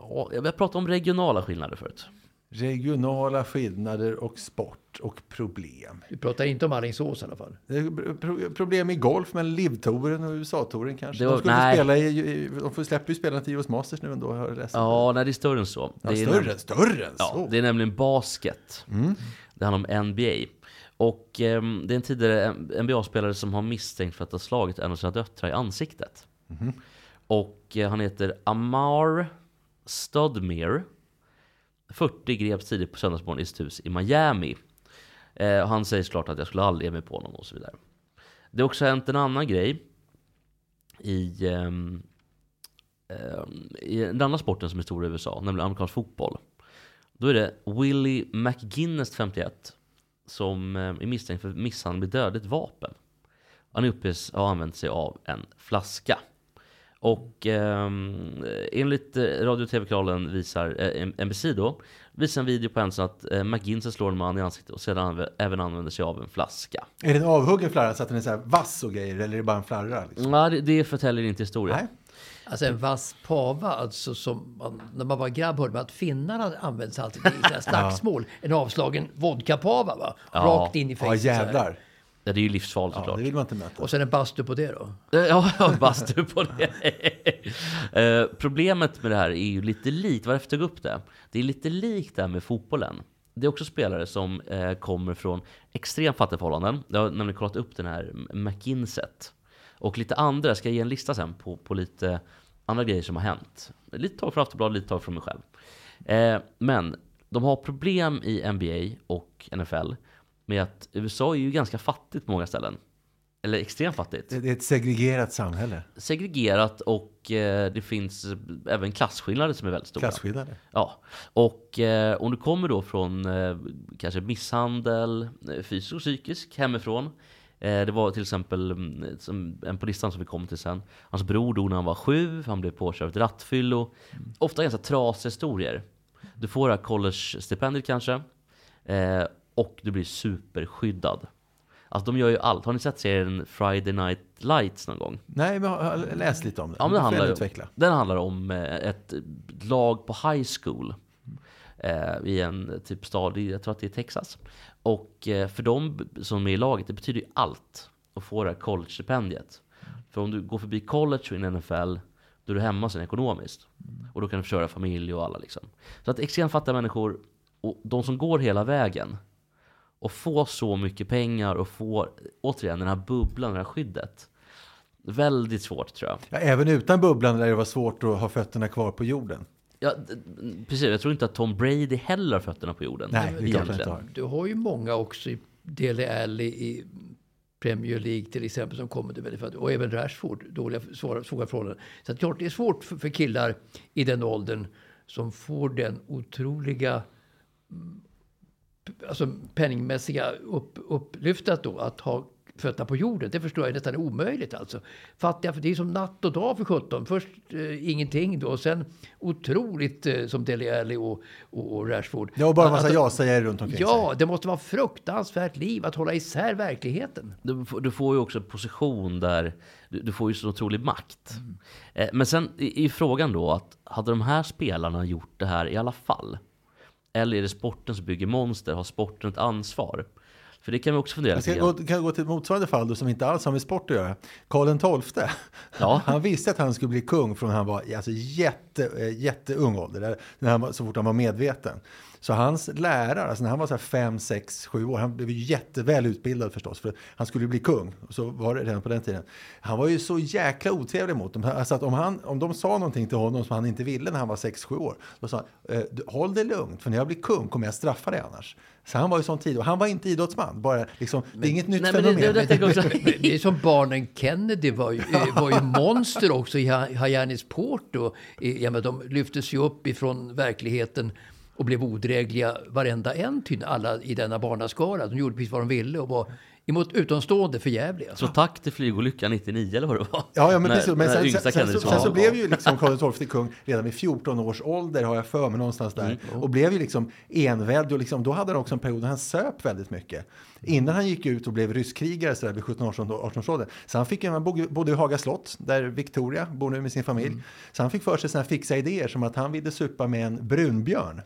Speaker 1: Ja, jag har pratat om regionala skillnader förut.
Speaker 2: Regionala skillnader och sport och problem.
Speaker 3: Du pratar inte om Alingsås i alla fall.
Speaker 2: Pro- problem i golf mellan LIV-touren och USA-touren kanske.
Speaker 1: Var-
Speaker 2: de, skulle
Speaker 1: nej.
Speaker 2: spela i, de får släpper ju spelarna till US Masters nu ändå, har jag läst.
Speaker 1: Ja, nej det är större än så.
Speaker 2: Ja,
Speaker 1: det är
Speaker 2: större, större än
Speaker 1: Ja,
Speaker 2: så.
Speaker 1: det är nämligen basket. Det handlar om NBA. Och ehm, det är en tidigare NBA-spelare som har misstänkt för att ha slagit en av sina döttrar i ansiktet. Och eh, han heter Amar Studmere. 40 greps tidigt på söndagsmorgon i sitt hus i Miami. Eh, och han säger såklart att jag skulle aldrig ge mig på honom och så vidare. Det har också hänt en annan grej i, eh, i den andra sporten som är stor i USA, nämligen amerikansk fotboll. Då är det Willie McGuinness 51 som eh, är misstänkt för misshandel med dödligt vapen. Han uppges ha använt sig av en flaska. Och ehm, enligt eh, radio och tv-kanalen visar eh, NBC då, visar en video på en så att eh, McGuinness slår en man i ansiktet och sedan anv- även använder sig av en flaska.
Speaker 2: Är det en avhuggen flarra så att den är så här vass och grejer, eller är det bara en flarra? Liksom?
Speaker 1: Ja, det, det förtäljer inte historien.
Speaker 2: Nej.
Speaker 3: Alltså en vass pava, alltså som man, när man var grabb hörde man att finnarna använde sig alltid i slagsmål. En avslagen vodkapava va?
Speaker 1: Ja.
Speaker 3: Rakt in i
Speaker 2: Ja,
Speaker 3: fejset. så här.
Speaker 2: jävlar.
Speaker 1: Ja, det är ju livsfarligt
Speaker 2: Ja,
Speaker 1: såklart.
Speaker 2: det vill man inte möta.
Speaker 3: Och sen en bastu på det då.
Speaker 1: Ja, jag bastu på det. Eh, Problemet med det här är ju lite likt, varför jag tog upp det? Det är lite likt det här med fotbollen. Det är också spelare som eh, kommer från extremt fattiga förhållanden. Jag har nämligen kollat upp den här McKinset. Och lite andra, jag ska ge en lista sen på, på lite andra grejer som har hänt. Lite tag från Aftonbladet, lite tag från mig själv. Eh, men de har problem i NBA och NFL med att USA är ju ganska fattigt på många ställen. Eller extremt fattigt
Speaker 2: Det är ett segregerat samhälle.
Speaker 1: segregerat och eh, det finns även klasskillnader som är väldigt stora.
Speaker 2: Klasskillnader.
Speaker 1: Ja, och eh, om du kommer då från eh, kanske misshandel, fysisk och psykisk hemifrån. Det var till exempel mm, en på listan som vi kommer till sen. Hans bror dog när han var sju, han blev påkörd av ett rattfyllo. Ofta ganska trasiga historier. Du får det här college-stipendiet kanske. Eh, och du blir superskyddad. Alltså de gör ju allt. Har ni sett serien Friday Night Lights någon gång?
Speaker 2: Nej, men jag har läst lite om det.
Speaker 1: Ja, men
Speaker 2: får
Speaker 1: handlar,
Speaker 2: utveckla.
Speaker 1: den handlar om eh, ett lag på high school eh, i en typ stad, jag tror att det är Texas. Och eh, för de som är i laget, det betyder ju allt att få det här college-stipendiet. För om du går förbi college och in i NFL, då är du hemma sen ekonomiskt. Och då kan du försörja familj och alla liksom. Så att extremt fattiga människor, och de som går hela vägen, och få så mycket pengar och få, återigen, den här bubblan, det här skyddet. Väldigt svårt tror jag.
Speaker 2: Ja, även utan bubblan där det var svårt att ha fötterna kvar på jorden.
Speaker 1: Ja, precis. Jag tror inte att Tom Brady heller har fötterna på jorden.
Speaker 2: Nej, det är inte har.
Speaker 3: Du har ju många också i Dele Alli i Premier League till exempel som kommer till väldigt Och även Rashford, dåliga, svåra, svåra förhållanden. Så att klart, det är svårt för, för killar i den åldern som får den otroliga alltså penningmässiga upp, upplyftet då att ha fötterna på jorden. Det förstår jag nästan är omöjligt alltså. Fattiga, för det är som natt och dag för 17. Först eh, ingenting då och sen otroligt eh, som Dele Alli och, och, och Rashford.
Speaker 2: Ja, och bara en massa ja-sägare runt omkring sig.
Speaker 3: Ja, det måste vara fruktansvärt liv att hålla isär verkligheten.
Speaker 1: Du, får- du får ju också en position där du, du får ju så otrolig makt. Eh, men sen är är frågan då att hade de här spelarna gjort det här i alla fall? Eller är det sporten som bygger monster? Har sporten ett ansvar? För det kan vi också fundera lite
Speaker 2: ska gå, kan gå till ett motsvarande fall då, som inte alls har med sport att göra. Karl XII.
Speaker 1: Ja.
Speaker 2: Han visste att han skulle bli kung från han var alltså, jätte, eh, jätteung ålder, när han, så fort han var medveten. Så hans lärare, alltså när han var så här 5, 6, 7 år, han blev ju jätteväl utbildad förstås, för han skulle ju bli kung. Och så var det redan på den tiden. Han var ju så jäkla otrevlig mot dem. Alltså att om, han, om de sa någonting till honom som han inte ville när han var 6, 7 år, då sa han, eh, håll det lugnt, för när jag blir kung kommer jag straffa dig annars. Så han var ju sån tid, och han var inte idrottsman, bara liksom, det är inget nytt
Speaker 1: Nej, men det,
Speaker 2: fenomen.
Speaker 1: det, det,
Speaker 3: Men Det är som barnen Kennedy var ju, var ju monster också i Hyannis Port. Ja, men de lyftes ju upp ifrån verkligheten och blev odrägliga varenda en, ty alla i denna barnaskara. De gjorde precis vad de ville och var emot utomstående förjävliga.
Speaker 1: så tack till flygolyckan 99 eller vad det var.
Speaker 2: Ja, ja men
Speaker 1: När-
Speaker 2: precis. Men
Speaker 1: när
Speaker 2: sen, sen, sen, så, sen så blev ju liksom Karl XII kung redan vid 14 års ålder, har jag för mig, någonstans där. Och blev ju liksom enväldig och liksom, då hade han också en period där han söp väldigt mycket. Innan han gick ut och blev rysskrigare så där vid 17-18 års ålder. Så han fick, han bodde- bodde i Haga slott, där Victoria bor nu med sin familj. Så han fick för sig här fixa idéer som att han ville supa med en brunbjörn.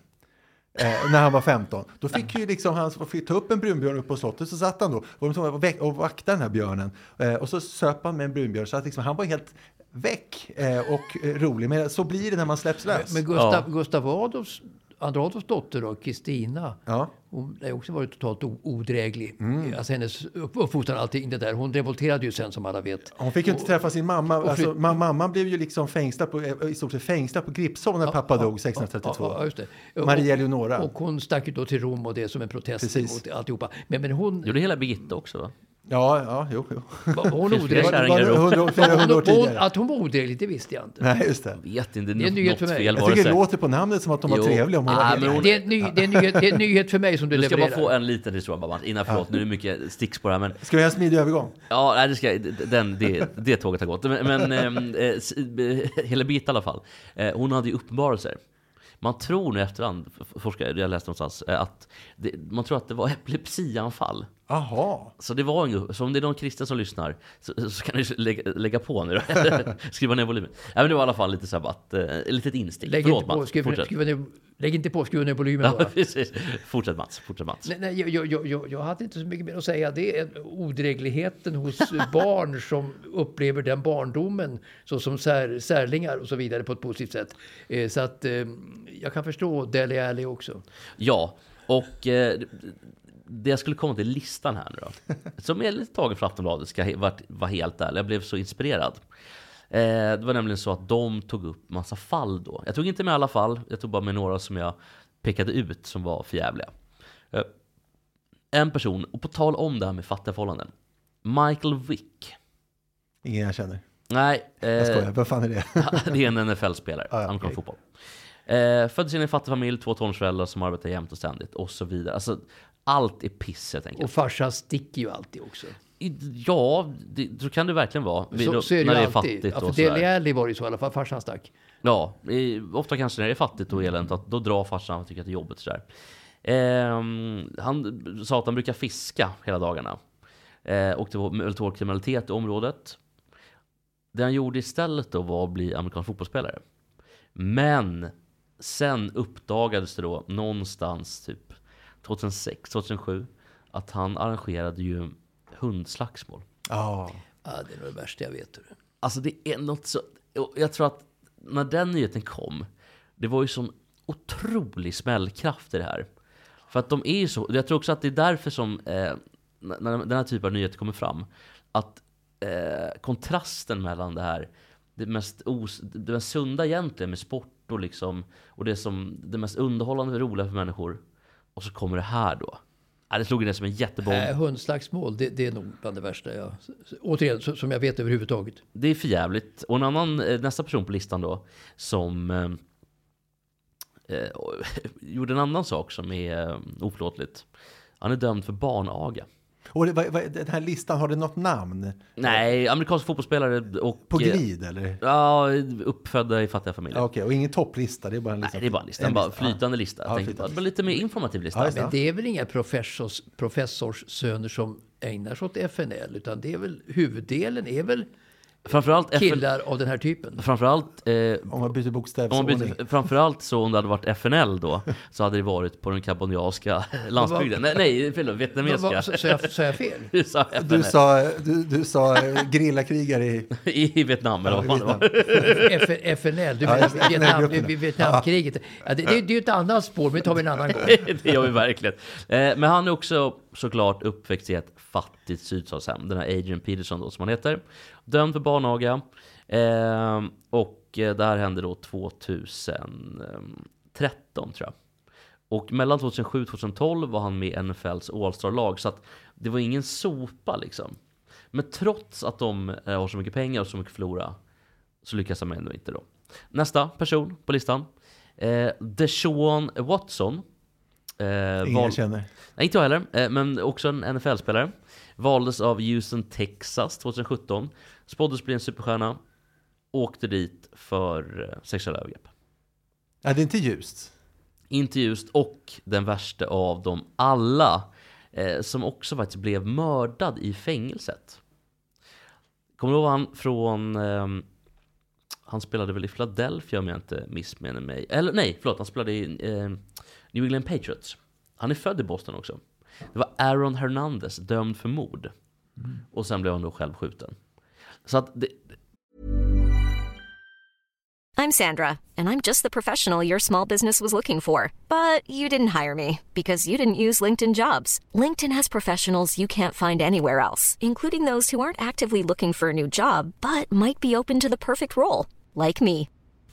Speaker 2: Eh, när han var 15. Då fick ju liksom han fick ta upp en brunbjörn upp på slottet så satt han då och, och, väck- och vaktade den här björnen. Eh, och så söp han med en brunbjörn så att liksom, han var helt väck eh, och eh, rolig. Men så blir det när man släpps lös.
Speaker 3: Men Gustav, Gustav Adolfs, Andra Adolfs dotter Kristina,
Speaker 2: Ja.
Speaker 3: hon har också varit totalt odräglig. Alltså hennes upp- uppfostran och allting det där. Hon revolterade ju sen som alla vet.
Speaker 2: Hon fick ju inte träffa sin mamma.
Speaker 3: och
Speaker 2: Alltså, ma- mamman blev ju liksom fängslad på, eh, i stort sett fängslad på Gripsholm när pappa dog 1632.
Speaker 3: Ja, ja, just det.
Speaker 2: Maria
Speaker 3: Och-
Speaker 2: Eleonora.
Speaker 3: Och hon stack ju då till Rom och det som en protest
Speaker 2: Precis.
Speaker 3: mot alltihopa. Men, men hon,
Speaker 1: Gjorde hela Birgitta också va?
Speaker 2: Ja, ja, jo, jo.
Speaker 3: var hon odräglig? att hon var odräglig, det visste jag inte.
Speaker 2: Nej, just det.
Speaker 1: Vet inte,
Speaker 3: Det är en nyhet för mig.
Speaker 2: Jag tycker det låter på namnet som att de var
Speaker 1: Jo.
Speaker 2: trevliga. Om hon
Speaker 1: Ah,
Speaker 2: var
Speaker 1: men
Speaker 2: helt-
Speaker 1: hon-
Speaker 3: Det är, en ny, det, är en nyhet, det är en nyhet för mig som du
Speaker 1: Du ska
Speaker 3: levererar.
Speaker 1: bara få en liten historia bara, innan förlåt, nu är det mycket sticks på det här men
Speaker 2: Ska vi göra en smidig övergång?
Speaker 1: Ja, nej, det, ska, den, det, det tåget har gått. Men, men eh, hela Birgitta i alla fall, eh, hon hade ju uppenbarelser. Man tror nu efterhand, forskare, jag läste någonstans, att det, man tror att det var epilepsianfall.
Speaker 2: Aha.
Speaker 1: Så det var en, så om det är någon kristen som lyssnar så, så kan ni lägga, lägga på nu då. Skriva ner volymen. Nej, men det var i alla fall lite så här bara att, eh, litet instick.
Speaker 3: Lägg
Speaker 1: Förlåt
Speaker 3: inte, på,
Speaker 1: Mats,
Speaker 3: skruva,
Speaker 1: fortsätt.
Speaker 3: skruva ner, lägg inte på, skruva ner volymen
Speaker 1: Ja, precis. Fortsätt Mats, fortsätt Mats.
Speaker 3: Nej, nej, jag, jag, jag, jag hade inte så mycket mer att säga. Det är odrägligheten hos barn som upplever den barndomen så som sär, särlingar och så vidare på ett positivt sätt. Eh, så att eh, jag kan förstå Dele Alli också.
Speaker 1: Ja, och eh, det jag skulle komma till listan här nu då. Som är lite tagen från Aftonbladet, ska jag vara var helt ärlig. Jag blev så inspirerad. Eh, det var nämligen så att de tog upp massa fall då. Jag tog inte med alla fall, jag tog bara med några som jag pekade ut som var förjävliga. Eh, en person, och på tal om det här med fattiga förhållanden. Michael Wick.
Speaker 2: Ingen jag känner.
Speaker 1: Nej,
Speaker 2: Jag
Speaker 1: eh,
Speaker 2: skojar. Vad fan är det?
Speaker 1: det är en NFL-spelare,
Speaker 2: Ah, ja,
Speaker 1: amerikansk
Speaker 2: okej.
Speaker 1: fotboll. Eh, föddes in i en fattig familj, två tonårsföräldrar som arbetar jämt och ständigt och så vidare. Alltså, allt är piss helt enkelt.
Speaker 3: Och farsan sticker ju alltid också.
Speaker 1: Ja, det, så kan det verkligen vara.
Speaker 3: Så, så är det
Speaker 1: när
Speaker 3: ju
Speaker 1: det är
Speaker 3: alltid.
Speaker 1: fattigt
Speaker 3: Ja, för
Speaker 1: sådär.
Speaker 3: Alli var det ju så i alla fall. Farsan stack.
Speaker 1: Ja, i- ofta kanske när det är fattigt och eländigt, att då drar farsan och tycker att det är jobbigt sådär. Ehm, han sa att han brukar fiska hela dagarna. Eh, och det var väldigt hård kriminalitet i området. Det han gjorde istället då var att bli amerikansk fotbollsspelare. Men sen uppdagades det då någonstans typ 2006, 2007 att han arrangerade ju hundslagsmål.
Speaker 2: Ja.
Speaker 3: Ja, det är nog det värsta jag vet. hörru.
Speaker 1: Alltså det är något så... Jag tror att när den nyheten kom, det var ju sån otrolig smällkraft i det här. För att de är ju så... Jag tror också att det är därför som, eh, när den här typen av nyheter kommer fram, att eh, kontrasten mellan det här, det mest, os, det mest sunda egentligen med sport och liksom, och det som, det mest underhållande och roliga för människor, och så kommer det här då. Ja, det slog ner som en jättebomb.
Speaker 3: Äh, hundslagsmål, det, det är nog bland det värsta jag... Återigen, som jag vet överhuvudtaget.
Speaker 1: Det är för jävligt. Och en annan, eh, nästa person på listan då, som eh, eh, gjorde en annan sak som är eh, oförlåtligt. Han är dömd för barnaga.
Speaker 2: Och det, vad, vad, den här listan, har det något namn?
Speaker 1: Nej, amerikansk fotbollsspelare och...
Speaker 2: På glid eller?
Speaker 1: Ja, uppfödda i fattiga familjer.
Speaker 2: Okej, och ingen topplista, det är bara en
Speaker 1: Nej,
Speaker 2: lista?
Speaker 1: det är bara en lista.
Speaker 2: En
Speaker 1: bara
Speaker 2: lista,
Speaker 1: flytande lista.
Speaker 2: Ja,
Speaker 1: tänkte
Speaker 2: flytande
Speaker 1: bara, lite mer informativ lista.
Speaker 2: Ja.
Speaker 3: Men det är väl inga professors, professorssöner som ägnar sig åt FNL, utan det är väl huvuddelen är väl
Speaker 1: Framförallt, FN,
Speaker 3: killar av den här typen.
Speaker 1: framförallt, eh,
Speaker 2: Om man byter
Speaker 1: byter, framförallt så om det hade varit FNL då, så hade det varit på den kambodjanska landsbygden. Nej, nej förlåt, vietnamesiska.
Speaker 3: så, jag, så jag fel?
Speaker 1: Du sa FNL.
Speaker 2: Du sa, du, du sa eh, gerillakrigare i...
Speaker 1: I Vietnam eller vad fan det
Speaker 3: FNL, du
Speaker 2: Ja,
Speaker 3: menar
Speaker 2: det,
Speaker 3: Vietnam, Vietnamkriget. Ja, det, det, det är ju ett annat spår, men det tar vi en annan gång.
Speaker 1: det gör vi verkligen. Eh, men han är också såklart uppväxt i ett fattigt sydstatshem. Den här Adrian Peterson då, som han heter. Dömd för barnaga. Ehm, eh, och det här hände då 2013 tror jag. Och mellan 2007 och 2012 var han med i NFLs All-Star-lag. Så att det var ingen sopa liksom. Men trots att de eh, har så mycket pengar och så mycket att förlora så lyckas han ändå inte då. Nästa person på listan. Eh, Deshaun Watson. Eh,
Speaker 2: Ingen
Speaker 1: val-
Speaker 2: känner.
Speaker 1: Nej, inte jag heller, eh, men också en NFL-spelare. Valdes av Houston, Texas 2017. Spåddes bli en superstjärna. Åkte dit för eh, sexuella övergrepp.
Speaker 2: Ja, det är inte ljust.
Speaker 1: Inte just och den värsta av dem alla. Eh, som också faktiskt blev mördad i fängelset. Kommer du ihåg han från... ehm, han spelade väl i Philadelphia om jag inte missminner mig. Eller nej, förlåt, han spelade i eh, New England Patriots. Han är född i Boston också. Det var Aaron Hernandez, dömd för mord. Och sen blev han då själv skjuten. Så att det,
Speaker 4: I'm Sandra, and I'm just the professional your small business was looking for. But you didn't hire me because you didn't use LinkedIn jobs. LinkedIn has professionals you can't find anywhere else, including those who aren't actively looking for a new job but might be open to the perfect role, like me.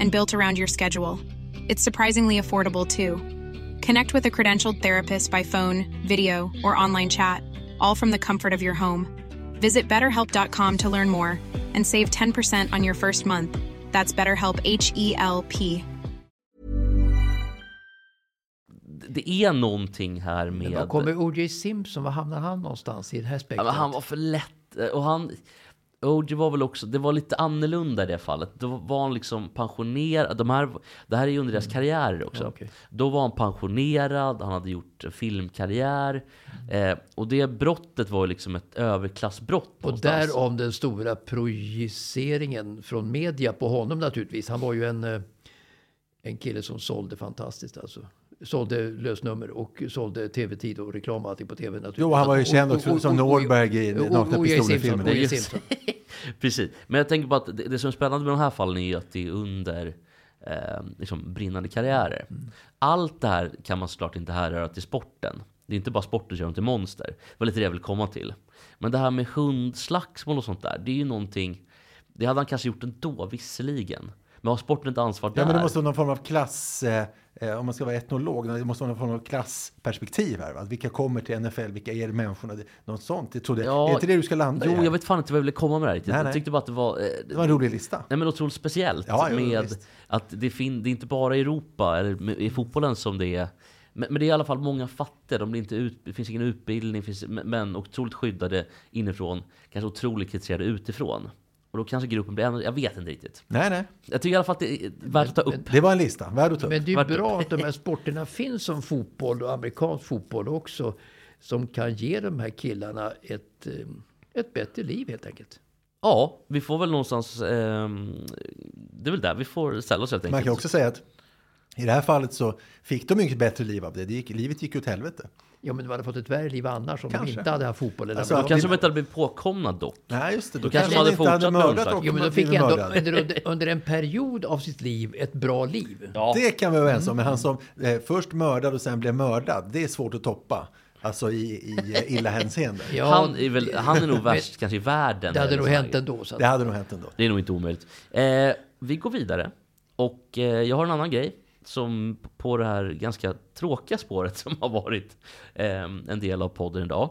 Speaker 5: and built around your schedule. It's surprisingly affordable too. Connect with a credentialed therapist by phone, video, or online chat, all from the comfort of your home. Visit betterhelp.com to learn more and save 10% on your first month. That's BetterHelp H E L P.
Speaker 1: det är någonting här med...
Speaker 3: Men Var kommer O.J. Simpson? Var hamnar han någonstans i det här
Speaker 1: Ja,
Speaker 3: spektrat?
Speaker 1: men han var för lätt. Och han... OG var väl också, det var lite annorlunda i det fallet. Då var han liksom pensionerad. De här, det här är ju under deras karriärer också.
Speaker 3: Mm. okej.
Speaker 1: Då var han pensionerad, han hade gjort filmkarriär.
Speaker 3: Mm.
Speaker 1: Eh, och det brottet var ju liksom ett överklassbrott
Speaker 3: Och
Speaker 1: någonstans.
Speaker 3: därav den stora projiceringen från media på honom naturligtvis. Han var ju en, eh, en kille som sålde fantastiskt alltså. Sålde lösnummer och sålde tv-tid och reklam och allting på tv naturligtvis.
Speaker 2: Jo, han var ju känd
Speaker 3: och-
Speaker 2: också som Norberg i Nakna
Speaker 3: Simpson.
Speaker 1: Precis. Men jag tänker på att det, det som är spännande med de här fallen är att det är under eh, liksom brinnande karriärer.
Speaker 3: Mm.
Speaker 1: Allt det här kan man såklart inte härröra till sporten. Det är inte bara sporten som gör dem till monster. Det var lite det jag ville komma till. Men det här med hundslagsmål och sånt där, det är ju någonting... Det hade han kanske gjort ändå, visserligen. Men har sporten inte ansvar där?
Speaker 2: Ja, men det måste vara någon form av klass, eh, eh, om man ska vara etnolog, det måste någon form av klassperspektiv här. Va? Vilka kommer till NFL, vilka är människorna? Det- Något sånt. Jag trodde,
Speaker 1: Ja,
Speaker 2: är inte det du ska landa i?
Speaker 1: Jo, jag vet fan inte vad jag ville komma med det här.
Speaker 2: Nej,
Speaker 1: Jag
Speaker 2: nej.
Speaker 1: tyckte bara att det var... Eh,
Speaker 2: Det var en rolig lista.
Speaker 1: Nej men otroligt speciellt
Speaker 2: Ja, jo,
Speaker 1: med
Speaker 2: visst.
Speaker 1: att det, fin- det är inte bara i Europa eller i fotbollen som det är men, men det är i alla fall många fattiga, de blir inte ut, det finns ingen utbildning, finns, men otroligt skyddade inifrån, kanske otroligt kritiserade utifrån. Och då kanske gruppen blir ännu, jag vet inte riktigt.
Speaker 2: Nej, nej.
Speaker 1: Jag tycker i alla fall att det är värt att ta upp.
Speaker 2: Det var en lista, värd att ta upp.
Speaker 3: Men det är ju bra att de här sporterna finns som fotboll och amerikansk fotboll också. Som kan ge de här killarna ett, eh, ett bättre liv helt enkelt.
Speaker 1: Ja, vi får väl någonstans, ehm, det är väl där vi får ställa oss helt enkelt.
Speaker 2: Man kan också säga att i det här fallet så fick de mycket bättre liv av det. det gick, livet gick åt helvete.
Speaker 3: Ja, men de hade fått ett värre liv annars om de
Speaker 2: Kanske.
Speaker 3: inte hade haft fotboll. Eller
Speaker 2: Alltså,
Speaker 1: Då kanske de inte hade blivit påkomna dock.
Speaker 2: Nej, just det. Då,
Speaker 1: Då kanske de
Speaker 2: de
Speaker 1: hade
Speaker 2: hade
Speaker 1: fortsatt med
Speaker 2: och
Speaker 3: Jo, men de fick ändå under, under, en period av sitt liv ett bra liv.
Speaker 1: Ja.
Speaker 2: Det kan vi vara överens om. Men han som eh, först mördad och sen blev mördad, det är svårt att toppa. Alltså i, i eh, illa hänseende.
Speaker 3: Ja,
Speaker 1: han, är väl, han är nog värst kanske i världen.
Speaker 3: Det hade nog hänt ändå. Så att,
Speaker 2: Det hade nog hänt ändå.
Speaker 1: Det är nog inte omöjligt. Eh, vi går vidare. Och eh, jag har en annan grej som på det här ganska tråkiga spåret som har varit eh, en del av podden idag.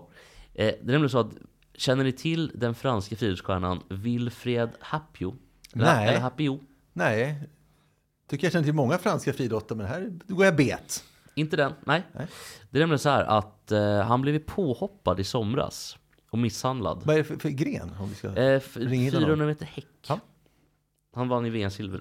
Speaker 1: Eh, det är nämligen så att, känner ni till den franska friidrottsstjärnan Wilfred Hapio?
Speaker 2: Nej.
Speaker 1: Eller Happio.
Speaker 2: Nej. Tycker jag känner till många franska friidrottare, men här går jag bet.
Speaker 1: Inte den, nej.
Speaker 2: Nej.
Speaker 1: Det är nämligen så här att eh, han blev påhoppad i somras och misshandlad.
Speaker 2: Vad är det för, för gren? Om vi ska...
Speaker 1: Eh, f-
Speaker 2: Ring in
Speaker 1: 400
Speaker 2: honom.
Speaker 1: meter häck.
Speaker 2: Ja.
Speaker 1: Han vann i VM-silver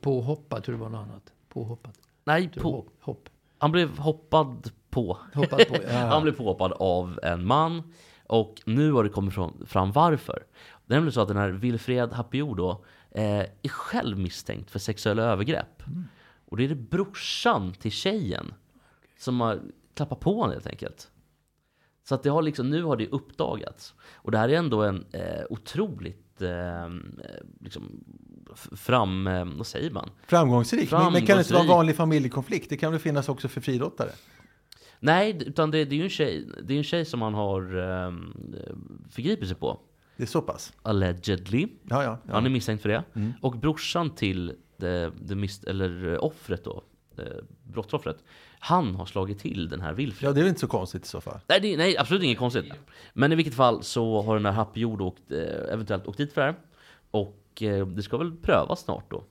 Speaker 3: påhoppad, tror det var något annat. Påhoppad.
Speaker 1: Nej, på,
Speaker 3: Hopp.
Speaker 1: han blev hoppad på.
Speaker 3: Hoppad på, ja.
Speaker 1: Han blev påhoppad av en man. Och nu har det kommit fram, fram varför. Det är nämligen så att den här Wilfred Hapiou då eh, är själv misstänkt för sexuella övergrepp. Och det är det brorsan till tjejen som har klappat på honom helt enkelt. Så att det har liksom, nu har det uppdagats. Och det här är ändå en eh, otroligt eh, liksom, fram... Eh, vad säger man?
Speaker 2: Framgångsrik. Men, men kan det inte vara en
Speaker 1: Framgångsrik.
Speaker 2: vanlig familjekonflikt? Det kan väl finnas också för friidrottare?
Speaker 1: Nej, utan det, det är ju en tjej, det är en tjej som han har eh, förgripit sig på.
Speaker 2: Det är så pass?
Speaker 1: Allegedly.
Speaker 2: Ja, ja. ja.
Speaker 1: Han är misstänkt för det.
Speaker 2: Mm.
Speaker 1: Och brorsan till det, det mis- eller eh, offret då, eh, brottsoffret, han har slagit till den här Wilfred.
Speaker 2: ja, det är väl inte så konstigt i så fall.
Speaker 1: Nej, det, nej, absolut inget konstigt. Men i vilket fall så har den här Happy åkt, eh, eventuellt åkt dit för det här. Och eh, det ska väl prövas snart då,